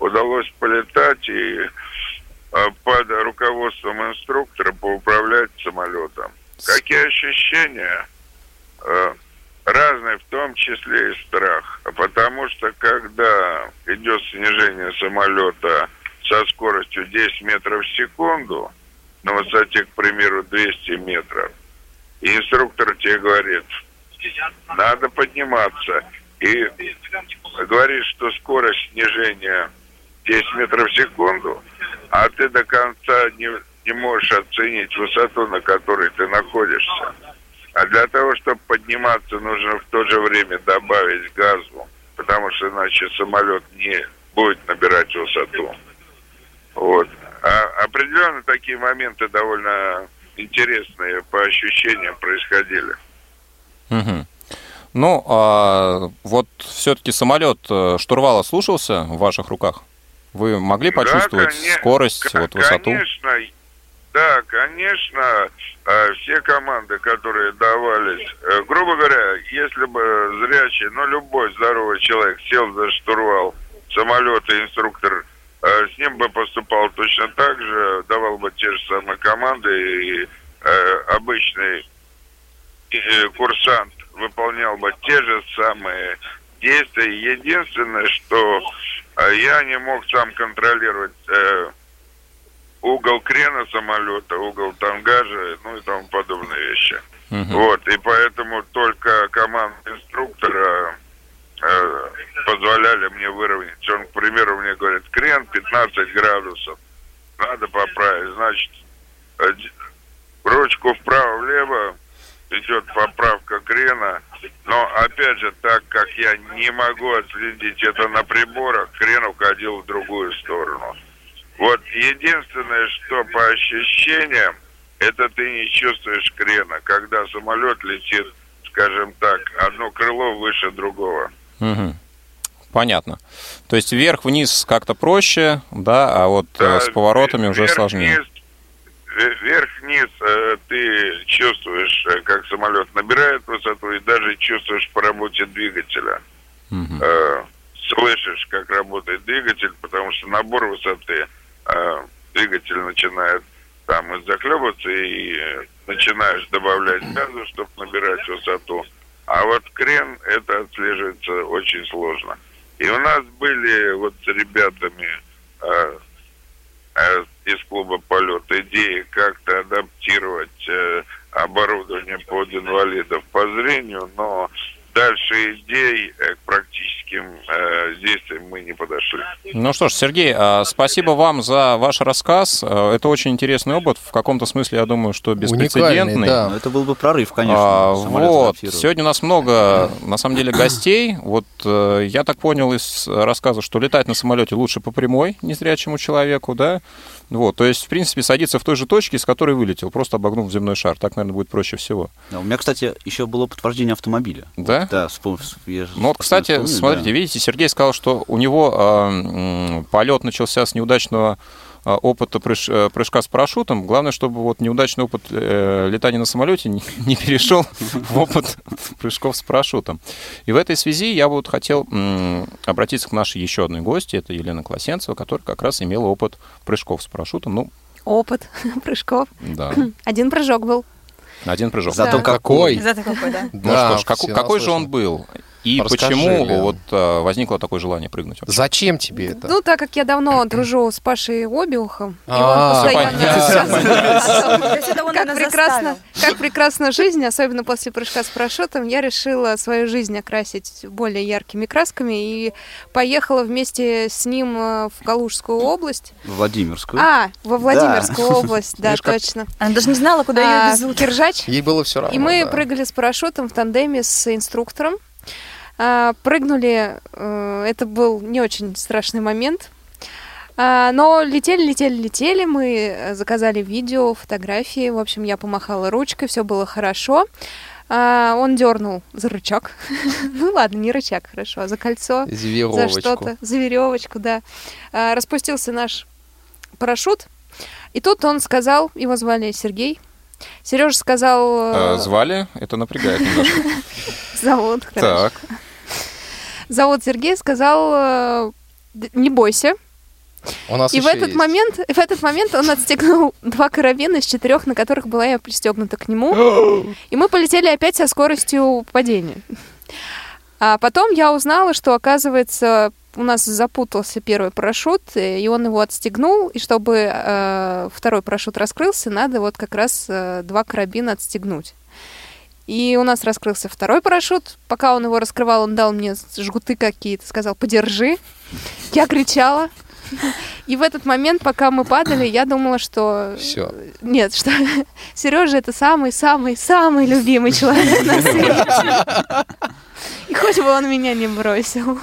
удалось полетать и э, под руководством инструктора поуправлять самолетом. Какие ощущения? Э, разные, в том числе и страх. А Потому что когда идет снижение самолета со скоростью 10 метров в секунду, на высоте, к примеру, 200 метров, и инструктор тебе говорит, надо подниматься. И говоришь, что скорость снижения 10 метров в секунду, а ты до конца не, не можешь оценить высоту, на которой ты находишься. А для того, чтобы подниматься, нужно в то же время добавить газу, потому что иначе самолет не будет набирать высоту. Вот. А определенно такие моменты довольно интересные по ощущениям происходили. Мгм. Ну, а вот все-таки самолет э, штурвала слушался в ваших руках? Вы могли Да, почувствовать коне- скорость, К- вот высоту? Конечно, да, конечно, э, все команды, которые давались, э, грубо говоря, если бы зрячий, ну, любой здоровый человек сел за штурвал самолета, инструктор э, с ним бы поступал точно так же, давал бы те же самые команды, и э, обычный курсант выполнял бы те же самые действия. Единственное, что я не мог сам контролировать э, угол крена самолета, угол тангажа, ну и тому подобные вещи. Мгм. Вот, и поэтому только команда инструктора э, позволяли мне выровнять. Он, к примеру, мне говорит, крен 15 градусов, надо поправить. Значит, э, ручку вправо-влево идет поправка крена, но опять же, так как я не могу отследить это на приборах, крен уходил в другую сторону. Вот единственное, что по ощущениям, это ты не чувствуешь крена, когда самолет летит, скажем так, одно крыло выше другого. Мгм. Понятно. То есть вверх-вниз как-то проще, да, а вот э, Да, с поворотами уже сложнее. вниз, Вверх-вниз э, ты чувствуешь, э, как самолет набирает высоту, и даже чувствуешь по работе двигателя. Э, слышишь, как работает двигатель, потому что набор высоты э, двигатель начинает там и захлебываться, и начинаешь добавлять газу, чтобы набирать высоту. А вот крен, это отслеживается очень сложно. И у нас были вот с ребятами э, э, из клуба полет идеи как-то адаптировать э, оборудование под инвалидов по зрению, но дальше идей э, к практическим э, действиям мы не подошли. Ну что ж, Сергей, а, спасибо вам за ваш рассказ. Э, Это очень интересный опыт. В каком-то смысле, я думаю, что беспрецедентный. Ну, это был бы прорыв, конечно. А, вот. Сегодня у нас много, на самом деле, гостей. Вот э, я так понял из рассказа, что летать на самолете лучше по прямой незрячему человеку, да? Вот, то есть, в принципе, садиться в той же точке, с которой вылетел, просто обогнув земной шар. Так, наверное, будет проще всего. Да, у меня, кстати, еще было подтверждение автомобиля. Да? Да, вспом- я же Ну вот, кстати, вспомнил, смотрите, да. видите, Сергей сказал, что у него э, полет начался с неудачного опыта прыж- э, прыжка с парашютом. Главное, чтобы вот неудачный опыт э, летания на самолете не, (laughs) не перешел в опыт прыжков с парашютом. И в этой связи я бы вот хотел м, обратиться к нашей еще одной гости, это Елена Класенцева, которая как раз имела опыт прыжков с парашютом. Ну, Опыт (laughs) прыжков. да, (clears throat) Один прыжок был. один прыжок. Зато Да. какой. Зато какой, да. Ну Да, что ж, как- какой же он был? И Расскажи, почему Лен. вот э, возникло такое желание прыгнуть? вообще? Зачем тебе это? Ну, так как я давно дружу с Пашей Обиухом, и он А, постоянно как прекрасна жизнь, особенно после прыжка с парашютом, я решила свою жизнь окрасить более яркими красками и поехала вместе с ним э, в Калужскую область. Владимирскую. А, во Владимирскую (laughs) область, да, точно. Она даже не знала, куда А, ее везут. Киржач. Ей было все равно. И мы прыгали с парашютом в тандеме с инструктором. А, Прыгнули, э, это был не очень страшный момент. А, Но летели, летели, летели. Мы э, заказали видео, фотографии. В общем, я помахала ручкой, все было хорошо. А, Он дернул за рычаг. (laughs) Ну ладно, не рычаг, хорошо, а за кольцо. За За веревочку. что-то, за веревочку, да. Распустился наш парашют. И тут он сказал, его звали Сергей. Сережа сказал... Э, Звали? Это напрягает немножко. (laughs) Зовут, хорошо. Так. Зовут Сергей, сказал, э, «Д- не бойся. У нас И в этот есть. момент, в этот момент он отстегнул (laughs) два карабина из четырех, на которых была я пристегнута к нему. (gasps) И мы полетели опять со скоростью падения. А потом я узнала, что, оказывается, у нас запутался первый парашют, и он его отстегнул, и чтобы э, второй парашют раскрылся, надо вот как раз э, два карабина отстегнуть. И у нас раскрылся второй парашют. Пока он его раскрывал, он дал мне жгуты какие-то, сказал, подержи. Я кричала. И в этот момент, пока мы падали, я думала, что... Все. Нет, что (laughs) Сережа это самый-самый-самый любимый человек на свете. И хоть бы он меня не бросил.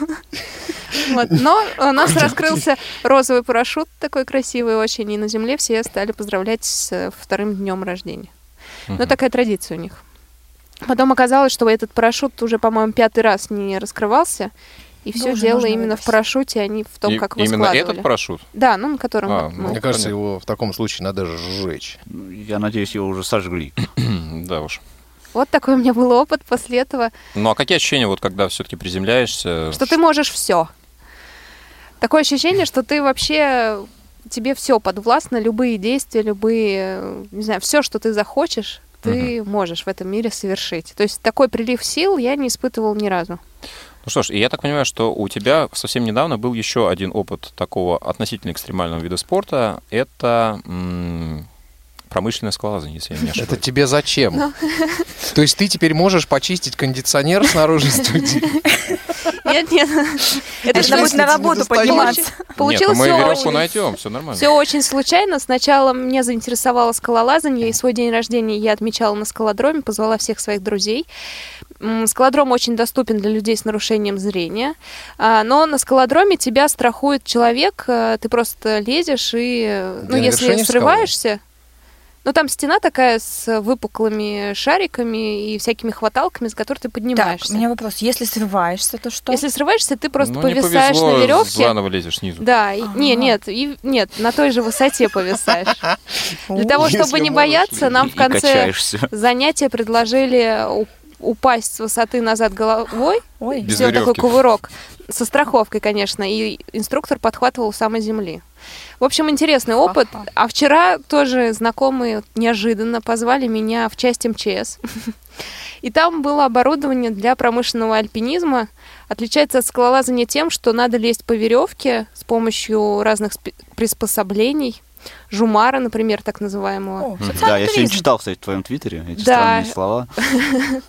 Вот. Но у нас раскрылся розовый парашют такой красивый очень, и на земле все стали поздравлять с вторым днем рождения. Ну, такая традиция у них. Потом оказалось, что этот парашют уже, по-моему, пятый раз не раскрывался. И все уже дело именно в выбросить. парашюте, а не в том, И- как его именно складывали. этот парашют? Да, ну, на котором... А, мы- Мне кажется, его в таком случае надо сжечь. Я надеюсь, его уже сожгли. (coughs) Да уж. Вот такой у меня был опыт после этого, Ну а какие ощущения, вот когда все-таки приземляешься? что ты можешь все. Такое ощущение, что ты вообще тебе все подвластно, любые действия, любые, не знаю, все, что ты захочешь, ты можешь в этом мире совершить. То есть такой прилив сил я не испытывал ни разу. Ну что ж, и я так понимаю, что у тебя совсем недавно был еще один опыт такого относительно экстремального вида спорта. Это м, промышленное скалолазание, если я не ошибаюсь. Это тебе зачем? Ну. То есть ты теперь можешь почистить кондиционер снаружи (laughs) студии? Нет, нет. (laughs) Это Это будет на работу подниматься. Получилось ну мы всё веревку очень- найдем, все нормально. Все очень случайно. Сначала меня заинтересовало скалолазание, и свой день рождения я отмечала на скалодроме, позвала всех своих друзей. Скалодром очень доступен для людей с нарушением зрения, А, но на скалодроме тебя страхует человек, э, ты просто лезешь и, э, ну, если срываешься, ну, там стена такая с выпуклыми шариками и всякими хваталками, с которой ты Так, поднимаешься. у меня вопрос. Если срываешься, то что? Если срываешься, ты просто ну, не повисаешь повезло, на веревке. заново лезешь снизу. Да, и- не, нет, и, нет, на той же высоте повисаешь. Для того, чтобы не бояться, нам в конце занятия предложили упасть с высоты назад головой, Ой, сделать такой кувырок, со страховкой, конечно, и инструктор подхватывал у самой земли. В общем, интересный опыт. Ха-ха. А вчера тоже знакомые неожиданно позвали меня в часть МЧС. (laughs) И там было оборудование для промышленного альпинизма. Отличается от скалолазания тем, что надо лезть по веревке с помощью разных приспособлений. Жумара, например, так называемого. О, Да, я сегодня читал, кстати, в твоем твиттере эти Да. странные слова. (laughs)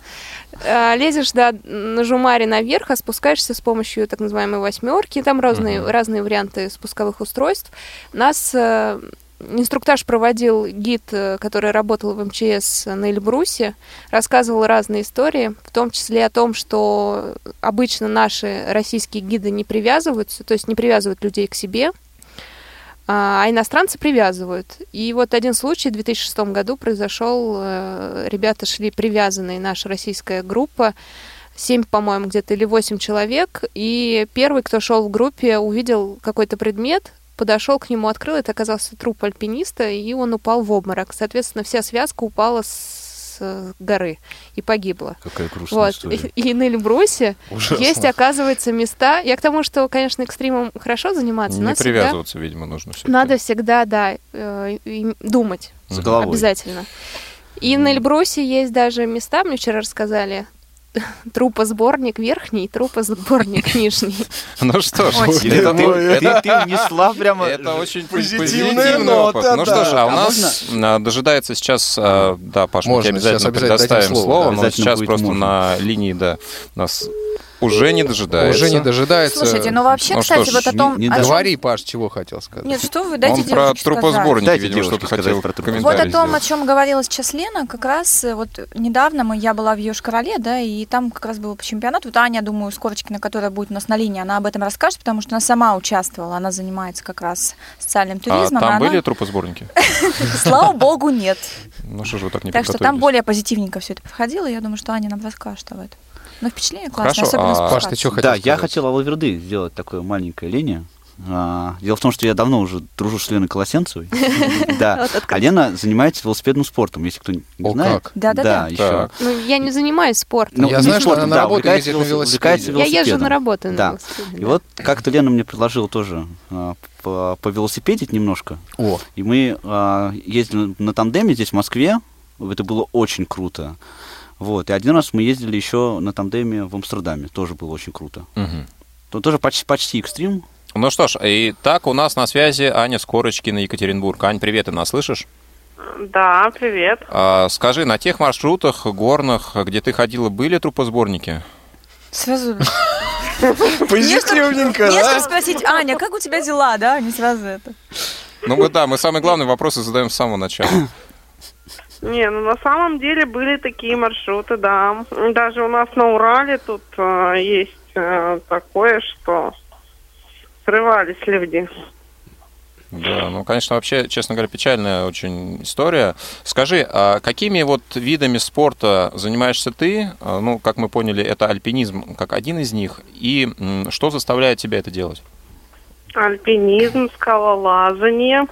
Э, Лезешь, да, на жумаре наверх, а спускаешься с помощью так называемой восьмерки. Там разные, разные варианты спусковых устройств. Нас э, инструктаж проводил гид, э, который работал в МЧС на Эльбрусе, рассказывал разные истории, в том числе о том, что обычно наши российские гиды не привязываются, то есть не привязывают людей к себе, а а иностранцы привязывают. И вот один случай в 2006 году произошел. э, Ребята шли привязанные, наша российская группа, семь, по-моему, где-то или восемь человек. И первый, кто шел в группе, увидел какой-то предмет, подошел к нему, открыл, это оказался труп альпиниста, и он упал в обморок. Соответственно, вся связка упала с горы и погибла. Какая грустная Вот. история. И, (laughs) и на Эльбрусе Ужасно. есть, оказывается, места. Я к тому, что, конечно, экстримом хорошо заниматься, но Не всегда привязываться, видимо, нужно все. надо всегда, да, э, думать С головой. обязательно. И на Эльбрусе есть даже места, мне вчера рассказали, (laughs) трупосборник верхний, трупосборник (laughs) нижний. Ну что ж, это, ты, внесла прямо... (laughs) это очень Позитивная позитивный нота, опыт. Ну что ж, а у А нас а, дожидается сейчас, а, да, Паш, мы обязательно обязательно предоставим слово, но сейчас просто на линии, да, нас уже не дожидается. Уже не дожидается. Слушайте, ну вообще, Ну что кстати, ж, вот о не- том... не о чём- Говори, Паш, чего хотел сказать. Нет, что вы, дайте Он про трупосборники, Дайте видимо, что-то хотел про трупосборники. Вот о том, о чем говорила сейчас Лена, как раз э, вот недавно мы, я была в Йошкар-Оле, да, и там как раз был чемпионат. Вот Аня, думаю, Скорочкина, которая будет у нас на линии, она об этом расскажет, потому что она сама участвовала, она занимается как раз социальным А туризмом. и там она- были трупосборники? (laughs) Слава богу, нет. Ну что же вы так не Так что там более позитивненько все это проходило, и я думаю, что Аня нам расскажет об этом. Но впечатление классное, Хорошо, особенно а-. Паш, ты что хотел Да, я сказать? хотел Алаверды сделать такое маленькое линия. А, Дело в том, что я давно уже дружу с Леной Колосенцевой. (laughs) Да. А Лена занимается велосипедным спортом, если кто не О, знает. Да-да-да. Да, еще. Так. Ну, я не занимаюсь спортом. Ну, Я знаю, что она на да, работу ездит на велосипед- велосипеде. Я езжу на работу на Да. велосипеде, И да. вот как-то Лена мне предложила тоже а, по- повелосипедить немножко. О, И мы а, ездили на тандеме здесь, в Москве. Это было очень круто. Вот. И один раз мы ездили еще на тандеме в Амстердаме. Тоже было очень круто. То тоже почти, почти экстрим. Ну что ж, и так у нас на связи Аня Скорочкина, Екатеринбург. Ань, привет, ты нас слышишь? Да, привет. А, скажи, на тех маршрутах горных, где ты ходила, были трупосборники? Сразу... Позитивненько, Не да? что спросить, Аня, как у тебя дела, да? Не сразу это. Ну да, мы самые главные вопросы задаем с самого начала. Не, ну на самом деле были такие маршруты, да. Даже у нас на Урале тут э, есть э, такое, что срывались люди. Да, ну, конечно, вообще, честно говоря, печальная очень история. Скажи, а какими вот видами спорта занимаешься ты? А, Ну, как мы поняли, это альпинизм как один из них. И что заставляет тебя это делать? Альпинизм, скалолазание.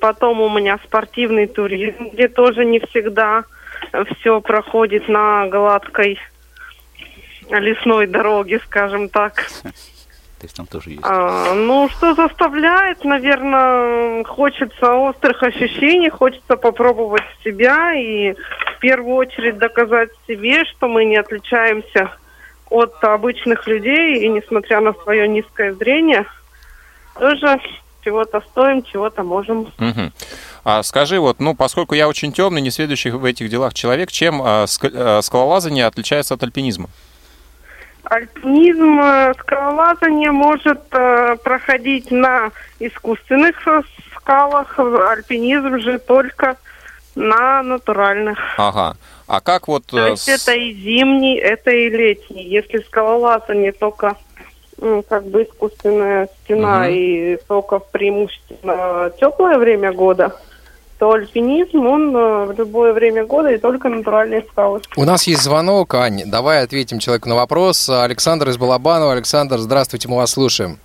Потом у меня спортивный туризм, где тоже не всегда все проходит на гладкой лесной дороге, скажем так. (laughs) То есть там тоже есть. А, ну, что заставляет, наверное, хочется острых ощущений, хочется попробовать себя и в первую очередь доказать себе, что мы не отличаемся от обычных людей, и несмотря на свое низкое зрение, тоже чего-то стоим, чего-то можем. Мгм. А скажи, вот, ну, поскольку я очень темный, не следующий в этих делах человек, чем а, ск- а, скалолазание отличается от альпинизма? Альпинизм, э, скалолазание может э, проходить на искусственных э, скалах, альпинизм же только на натуральных. Ага. А как вот... То э, есть с- это и зимний, это и летний. Если скалолазание только как бы искусственная стена Мгм. и только в преимущественно теплое время года, то альпинизм, он э, в любое время года и только натуральные скалы. У нас есть звонок, Ань. Давай ответим человеку на вопрос. Александр из Балабанова. Александр, здравствуйте, мы вас слушаем.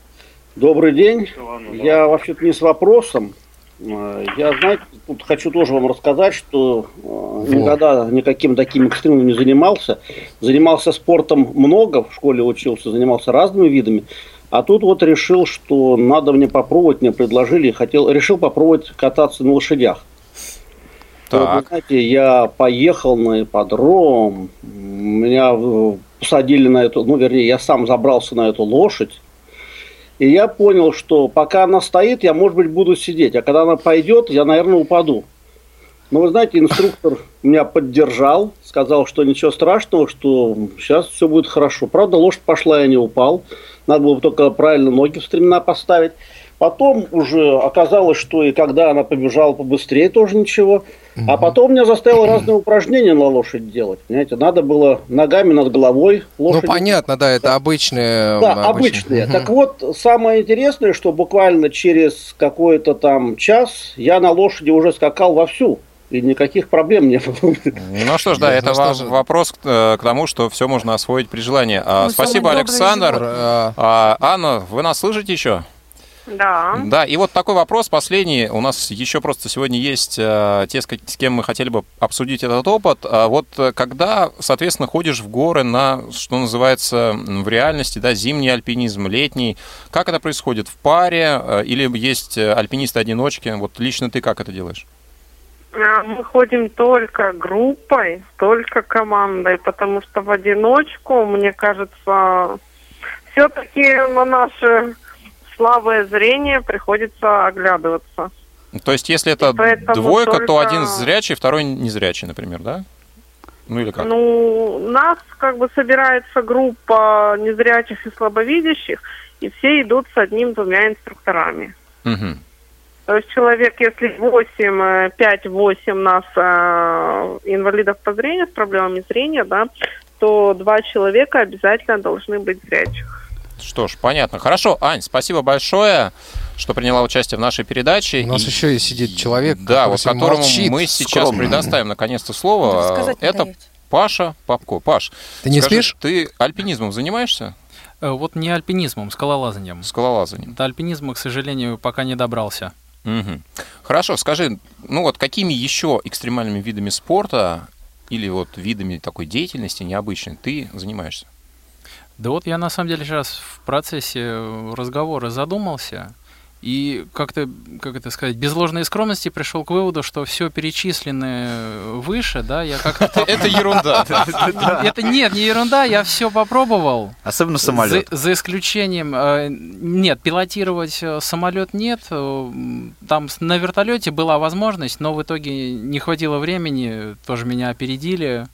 Добрый день. Я вообще-то не с вопросом. Э, Я, знаете, тут хочу тоже вам рассказать, что э, никогда никаким таким экстремом не занимался. Занимался спортом много, в школе учился, занимался разными видами. А тут вот решил, что надо мне попробовать, мне предложили, хотел, решил попробовать кататься на лошадях. Вот, вы знаете, я поехал на ипподром, меня посадили на эту, ну, вернее, я сам забрался на эту лошадь, и я понял, что пока она стоит, я, может быть, буду сидеть, а когда она пойдет, я, наверное, упаду. Но вы знаете, инструктор меня поддержал, сказал, что ничего страшного, что сейчас все будет хорошо. Правда, лошадь пошла, я не упал. Надо было только правильно ноги в стремена поставить. Потом уже оказалось, что и когда она побежала побыстрее, тоже ничего. А потом меня заставило разные упражнения на лошадь делать. Понимаете, надо было ногами над головой лошади. Ну, понятно, да, это обычные... Да, обычные. Так вот, самое интересное, что буквально через какой-то там час я на лошади уже скакал вовсю. И никаких проблем не было. Ну что ж, да, Ну, это ва- же. вопрос э, к тому, что все можно освоить при желании. А, Ну, спасибо, Александр. живот. А, Анна, вы нас слышите еще? Да. Да, и вот такой вопрос последний. У нас еще просто сегодня есть э, те, с кем мы хотели бы обсудить этот опыт. А вот э, когда, соответственно, ходишь в горы на, что называется, в реальности, да, зимний альпинизм, летний, как это происходит? В паре э, или есть альпинисты-одиночки? Вот лично ты как это делаешь? Мы ходим только группой, только командой, потому что в одиночку, мне кажется, все-таки на наше слабое зрение приходится оглядываться. То есть, если это двойка, то только- один зрячий, второй незрячий, например, да? Ну или как? Ну, у нас как бы собирается группа незрячих и слабовидящих, и все идут с одним-двумя инструкторами. Мгм. То есть человек, если 8, 5-8 нас э, инвалидов по зрению с проблемами зрения, да, то два человека обязательно должны быть зрячих. Что ж, понятно. Хорошо, Ань, спасибо большое, что приняла участие в нашей передаче. У нас И- еще и сидит человек, Да, который вот которому молчит, мы сейчас скромно. предоставим наконец-то слово. Это даёте. Паша Попко. Паш, Ты не скажи, спишь? Ты альпинизмом занимаешься? Э, Вот не альпинизмом, скалолазанием. Скалолазанием. До альпинизма, к сожалению, пока не добрался. Мгм. Хорошо, скажи, ну вот какими еще экстремальными видами спорта или вот видами такой деятельности необычной ты занимаешься? Да вот я на самом деле сейчас в процессе разговора задумался И как-то, как это сказать, без ложной скромности пришел к выводу, что все перечисленное выше, да, я как-то... (laughs) Это ерунда. (laughs) Это нет, не ерунда, я все попробовал. Особенно самолет. За, исключением, э, нет, пилотировать э, самолет нет. Э, Там на вертолете была возможность, но в итоге не хватило времени, тоже меня опередили.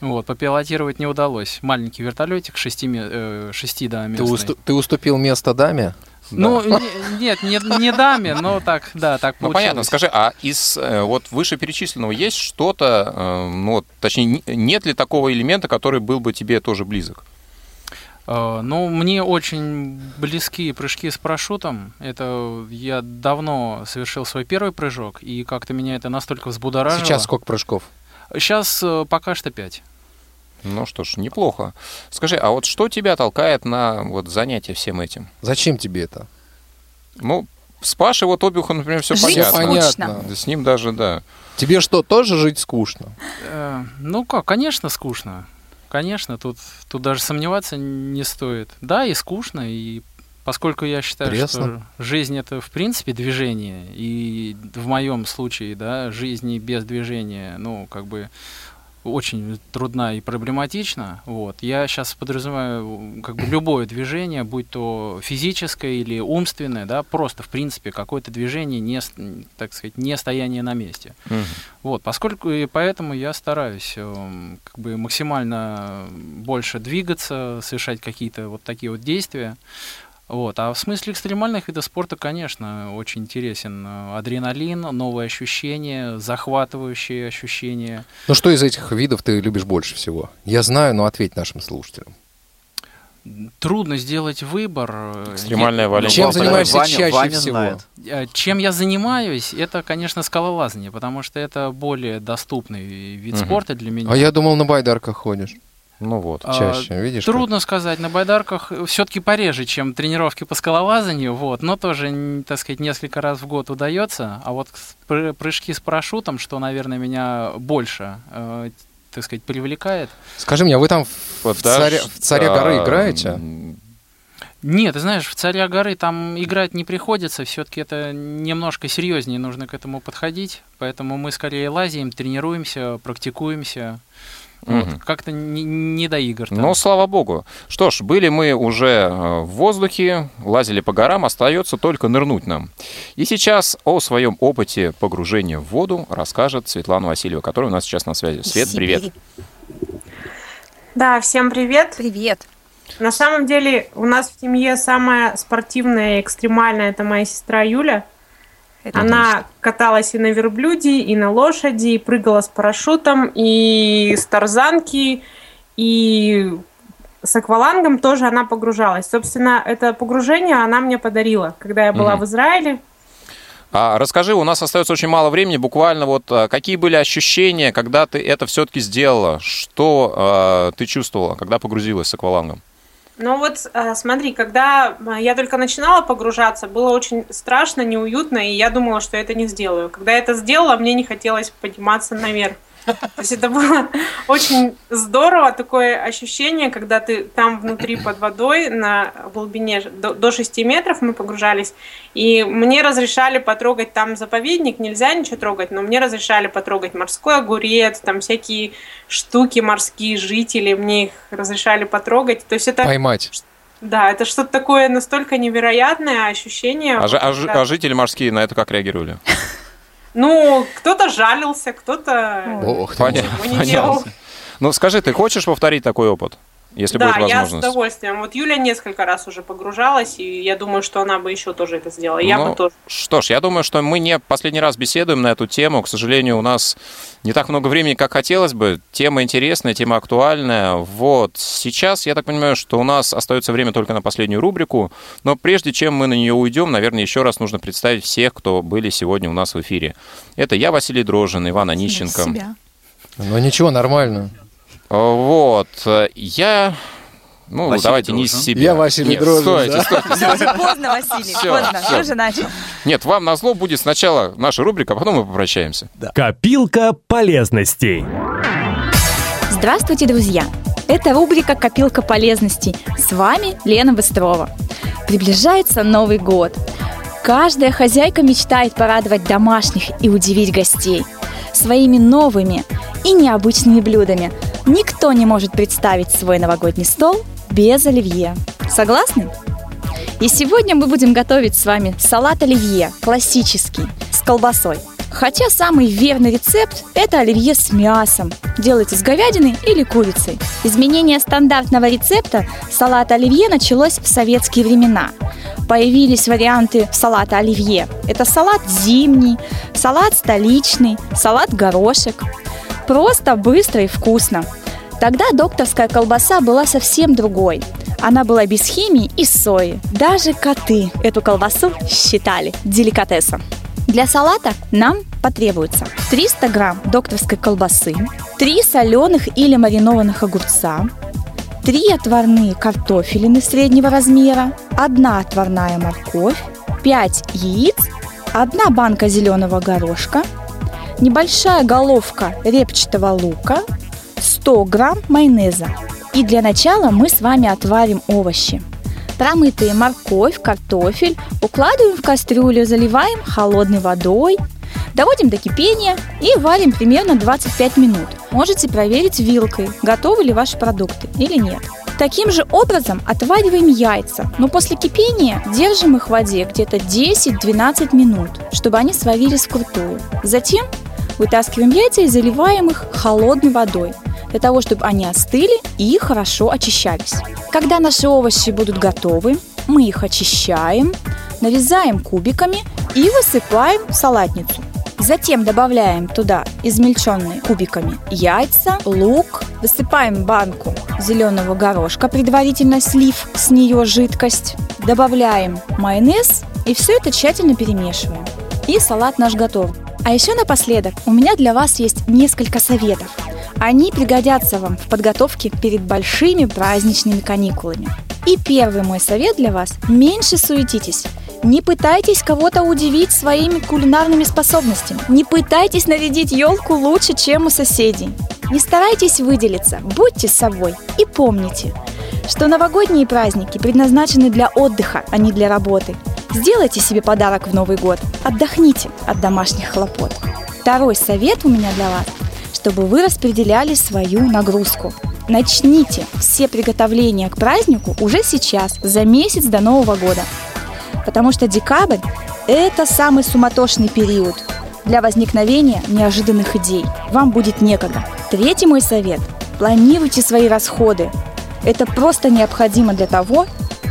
Вот, попилотировать не удалось. Маленький вертолетик, шести, э, шести да, Ты, местный. усту- ты уступил место даме? Ну, не- нет, не, не даме, но так, да, так Ну, получилось. понятно. Скажи, а из э, вот вышеперечисленного есть что-то, э, ну, вот, точнее, не- нет ли такого элемента, который был бы тебе тоже близок? Э, Ну, мне очень близки прыжки с парашютом. Это я давно совершил свой первый прыжок, и как-то меня это настолько взбудоражило. Сейчас сколько прыжков? Сейчас э, пока что пять. Ну что ж, неплохо. Скажи, а вот что тебя толкает на вот занятие всем этим? Зачем тебе это? Ну, с Пашей вот Обюхом, например, все Жить понятно. скучно. Да С ним даже, да. Тебе что, тоже жить скучно? Э, Ну как, конечно, скучно. Конечно, тут, тут даже сомневаться не стоит. Да, и скучно, и поскольку я считаю, Интересно. что жизнь это в принципе движение, и в моем случае, да, жизни без движения, ну, как бы очень трудна и проблематична. Вот. Я сейчас подразумеваю как бы любое движение, будь то физическое или умственное, да, просто в принципе какое-то движение, не, так сказать, не стояние на месте. Мгм. Вот, поскольку и поэтому я стараюсь эм, как бы максимально больше двигаться, совершать какие-то вот такие вот действия. Вот. А в смысле экстремальных видов спорта, конечно, очень интересен э, адреналин, новые ощущения, захватывающие ощущения. Ну что из этих видов ты любишь больше всего? Я знаю, но ответь нашим слушателям. Трудно сделать выбор. э, Экстремальная я- волейбол. Чем занимаешься Ваня- чаще Ваня всего? знает. Э, Чем я занимаюсь, это, конечно, скалолазание, потому что это более доступный вид Мгм. спорта для меня. А я думал, на байдарках ходишь. Ну вот. А, Чаще, видишь? как? Трудно сказать, на байдарках все-таки пореже, чем тренировки по скалолазанию, вот, но тоже, так сказать, несколько раз в год удается. А вот прыжки с парашютом, что, наверное, меня больше, э, так сказать, привлекает. Скажи мне, а вы там в, Подожди, царя, в царя горы а, играете? Нет, ты знаешь, в «Царя горы» там играть не приходится, все-таки это немножко серьезнее нужно к этому подходить, поэтому мы скорее лазим, тренируемся, практикуемся. Вот, как-то не, не до игр. там. Ну, слава богу. Что ж, были мы уже э, в воздухе, лазили по горам, остается только нырнуть нам. И сейчас о своем опыте погружения в воду расскажет Светлана Васильева, которая у нас сейчас на связи. Свет, привет. Да, всем привет. Привет. На самом деле у нас в семье самая спортивная и экстремальная это моя сестра Юля. Она каталась и на верблюде, и на лошади, и прыгала с парашютом, и с тарзанки, и с аквалангом тоже она погружалась. Собственно, это погружение она мне подарила, когда я была Мгм. в Израиле. А расскажи, у нас остается очень мало времени, буквально вот а, какие были ощущения, когда ты это все-таки сделала? Что а, ты чувствовала, когда погрузилась с аквалангом? Ну вот, э, смотри, когда э, я только начинала погружаться, было очень страшно, неуютно, и я думала, что я это не сделаю. Когда я это сделала, мне не хотелось подниматься наверх. То есть это было (laughs) очень здорово, такое ощущение, когда ты там внутри под водой на глубине до, до 6 метров мы погружались, и мне разрешали потрогать там заповедник, нельзя ничего трогать, но мне разрешали потрогать морской огурец, там всякие штуки морские, жители, мне их разрешали потрогать. То есть это... Поймать. Да, это что-то такое настолько невероятное ощущение. А, жи- а жи- когда- а жители морские на это как реагировали? (laughs) Ну, кто-то жалился, кто-то Ох, ничего не делал. Ну скажи, ты хочешь повторить такой опыт, если да, будет я с возможность? удовольствием. Вот Юля несколько раз уже погружалась, и я думаю, что она бы еще тоже это сделала. Я Ну, бы тоже. Что ж, я думаю, что мы не последний раз беседуем на эту тему. К сожалению, у нас не так много времени, как хотелось бы. Тема интересная, тема актуальная. Вот. Сейчас, я так понимаю, что у нас остается время только на последнюю рубрику. Но прежде чем мы на нее уйдем, наверное, еще раз нужно представить всех, кто были сегодня у нас в эфире. Это я, Василий Дрожин, Иван Онищенко. Себя. Ну ничего, нормально. Вот. Я... Ну, Василий давайте не из себя. Я Василий Нет, Дрожин, стойте, да? стойте, стойте. поздно, Василий, Всё, поздно. Ты уже начал. Нет, вам назло будет сначала наша рубрика, а потом мы попрощаемся. Копилка полезностей. Здравствуйте, друзья! Это рубрика «Копилка полезностей». С вами Лена Быстрова. Приближается Новый год. Каждая хозяйка мечтает порадовать домашних и удивить гостей своими новыми и необычными блюдами. Никто не может представить свой новогодний стол без оливье. Согласны? И сегодня мы будем готовить с вами салат оливье, классический, с колбасой. Хотя самый верный рецепт – это оливье с мясом. Делается с говядиной или курицей. Изменение стандартного рецепта салата оливье началось в советские времена. Появились варианты салата оливье. Это салат зимний, салат столичный, салат горошек. Просто, быстро и вкусно. Тогда докторская колбаса была совсем другой. Она была без химии и сои. Даже коты эту колбасу считали деликатесом. Для салата нам потребуется 300 грамм докторской колбасы, 3 соленых или маринованных огурца, 3 отварные картофелины среднего размера, 1 отварная морковь, 5 яиц, 1 банка зеленого горошка, небольшая головка репчатого лука, 100 грамм майонеза. И для начала мы с вами отварим овощи. Промытые морковь, картофель укладываем в кастрюлю, заливаем холодной водой, доводим до кипения и варим примерно 25 минут. Можете проверить вилкой, готовы ли ваши продукты или нет. Таким же образом отвариваем яйца, но после кипения держим их в воде где-то 10-12 минут, чтобы они сварились вкрутую. Затем вытаскиваем яйца и заливаем их холодной водой для того, чтобы они остыли и хорошо очищались. Когда наши овощи будут готовы, мы их очищаем, нарезаем кубиками и высыпаем в салатницу. Затем добавляем туда измельченные кубиками яйца, лук, высыпаем банку зеленого горошка, предварительно слив с нее жидкость, добавляем майонез и все это тщательно перемешиваем. И салат наш готов. А еще напоследок у меня для вас есть несколько советов. Они пригодятся вам в подготовке перед большими праздничными каникулами. И первый мой совет для вас – меньше суетитесь. Не пытайтесь кого-то удивить своими кулинарными способностями. Не пытайтесь нарядить елку лучше, чем у соседей. Не старайтесь выделиться, будьте собой. И помните, что новогодние праздники предназначены для отдыха, а не для работы. Сделайте себе подарок в Новый год. Отдохните от домашних хлопот. Второй совет у меня для вас – чтобы вы распределяли свою нагрузку. Начните все приготовления к празднику уже сейчас, за месяц до Нового года. Потому что декабрь – это самый суматошный период для возникновения неожиданных идей. Вам будет некогда. Третий мой совет – планируйте свои расходы. Это просто необходимо для того,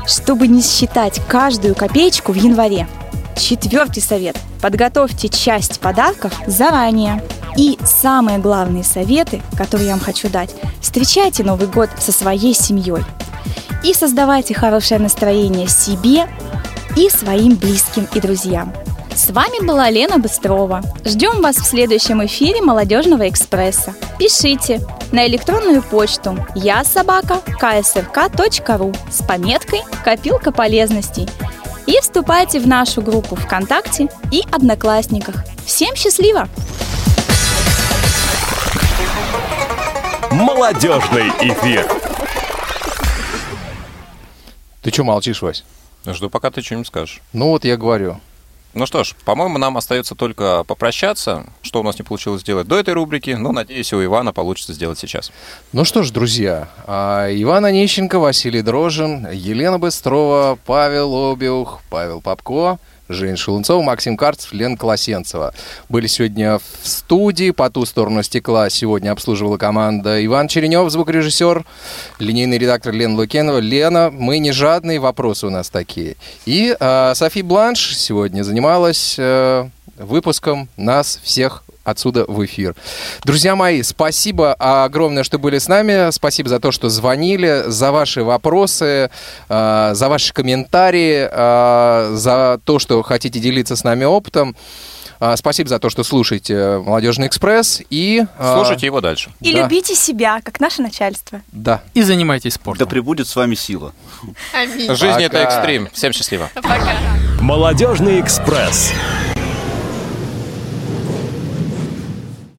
чтобы не считать каждую копеечку в январе. Четвертый совет – подготовьте часть подарков заранее. И самые главные советы, которые я вам хочу дать, встречайте Новый год со своей семьей и создавайте хорошее настроение себе и своим близким и друзьям. С вами была Лена Быстрова. Ждем вас в следующем эфире Молодежного экспресса. Пишите на электронную почту я собака ksrk.ru с пометкой «Копилка полезностей» и вступайте в нашу группу ВКонтакте и Одноклассниках. Всем счастливо! Молодежный эфир. Ты что молчишь, Вась? Жду, пока ты что-нибудь скажешь. Ну вот я говорю. Ну что ж, по-моему, нам остается только попрощаться, что у нас не получилось сделать до этой рубрики, но, надеюсь, у Ивана получится сделать сейчас. Ну что ж, друзья, а, Иван Онищенко, Василий Дрожин, Елена Быстрова, Павел Обиух, Павел Попко – Жень Шелунцова, Максим Карцев, Лен Колосенцева. Были сегодня в студии, по ту сторону стекла сегодня обслуживала команда Иван Черенев, звукорежиссер, линейный редактор Лена Лукенова. Лена, мы не жадные, вопросы у нас такие. И э, Софи Бланш сегодня занималась э, выпуском нас всех отсюда в эфир. Друзья мои, спасибо огромное, что были с нами. Спасибо за то, что звонили, за ваши вопросы, э, за ваши комментарии, э, за то, что хотите делиться с нами опытом. Э, спасибо за то, что слушаете «Молодежный экспресс» и... Слушайте его дальше. И да. любите себя, как наше начальство. Да. И занимайтесь спортом. Да пребудет с вами сила. Аминь. Жизнь – это экстрим. Всем счастливо. Пока. «Молодежный экспресс».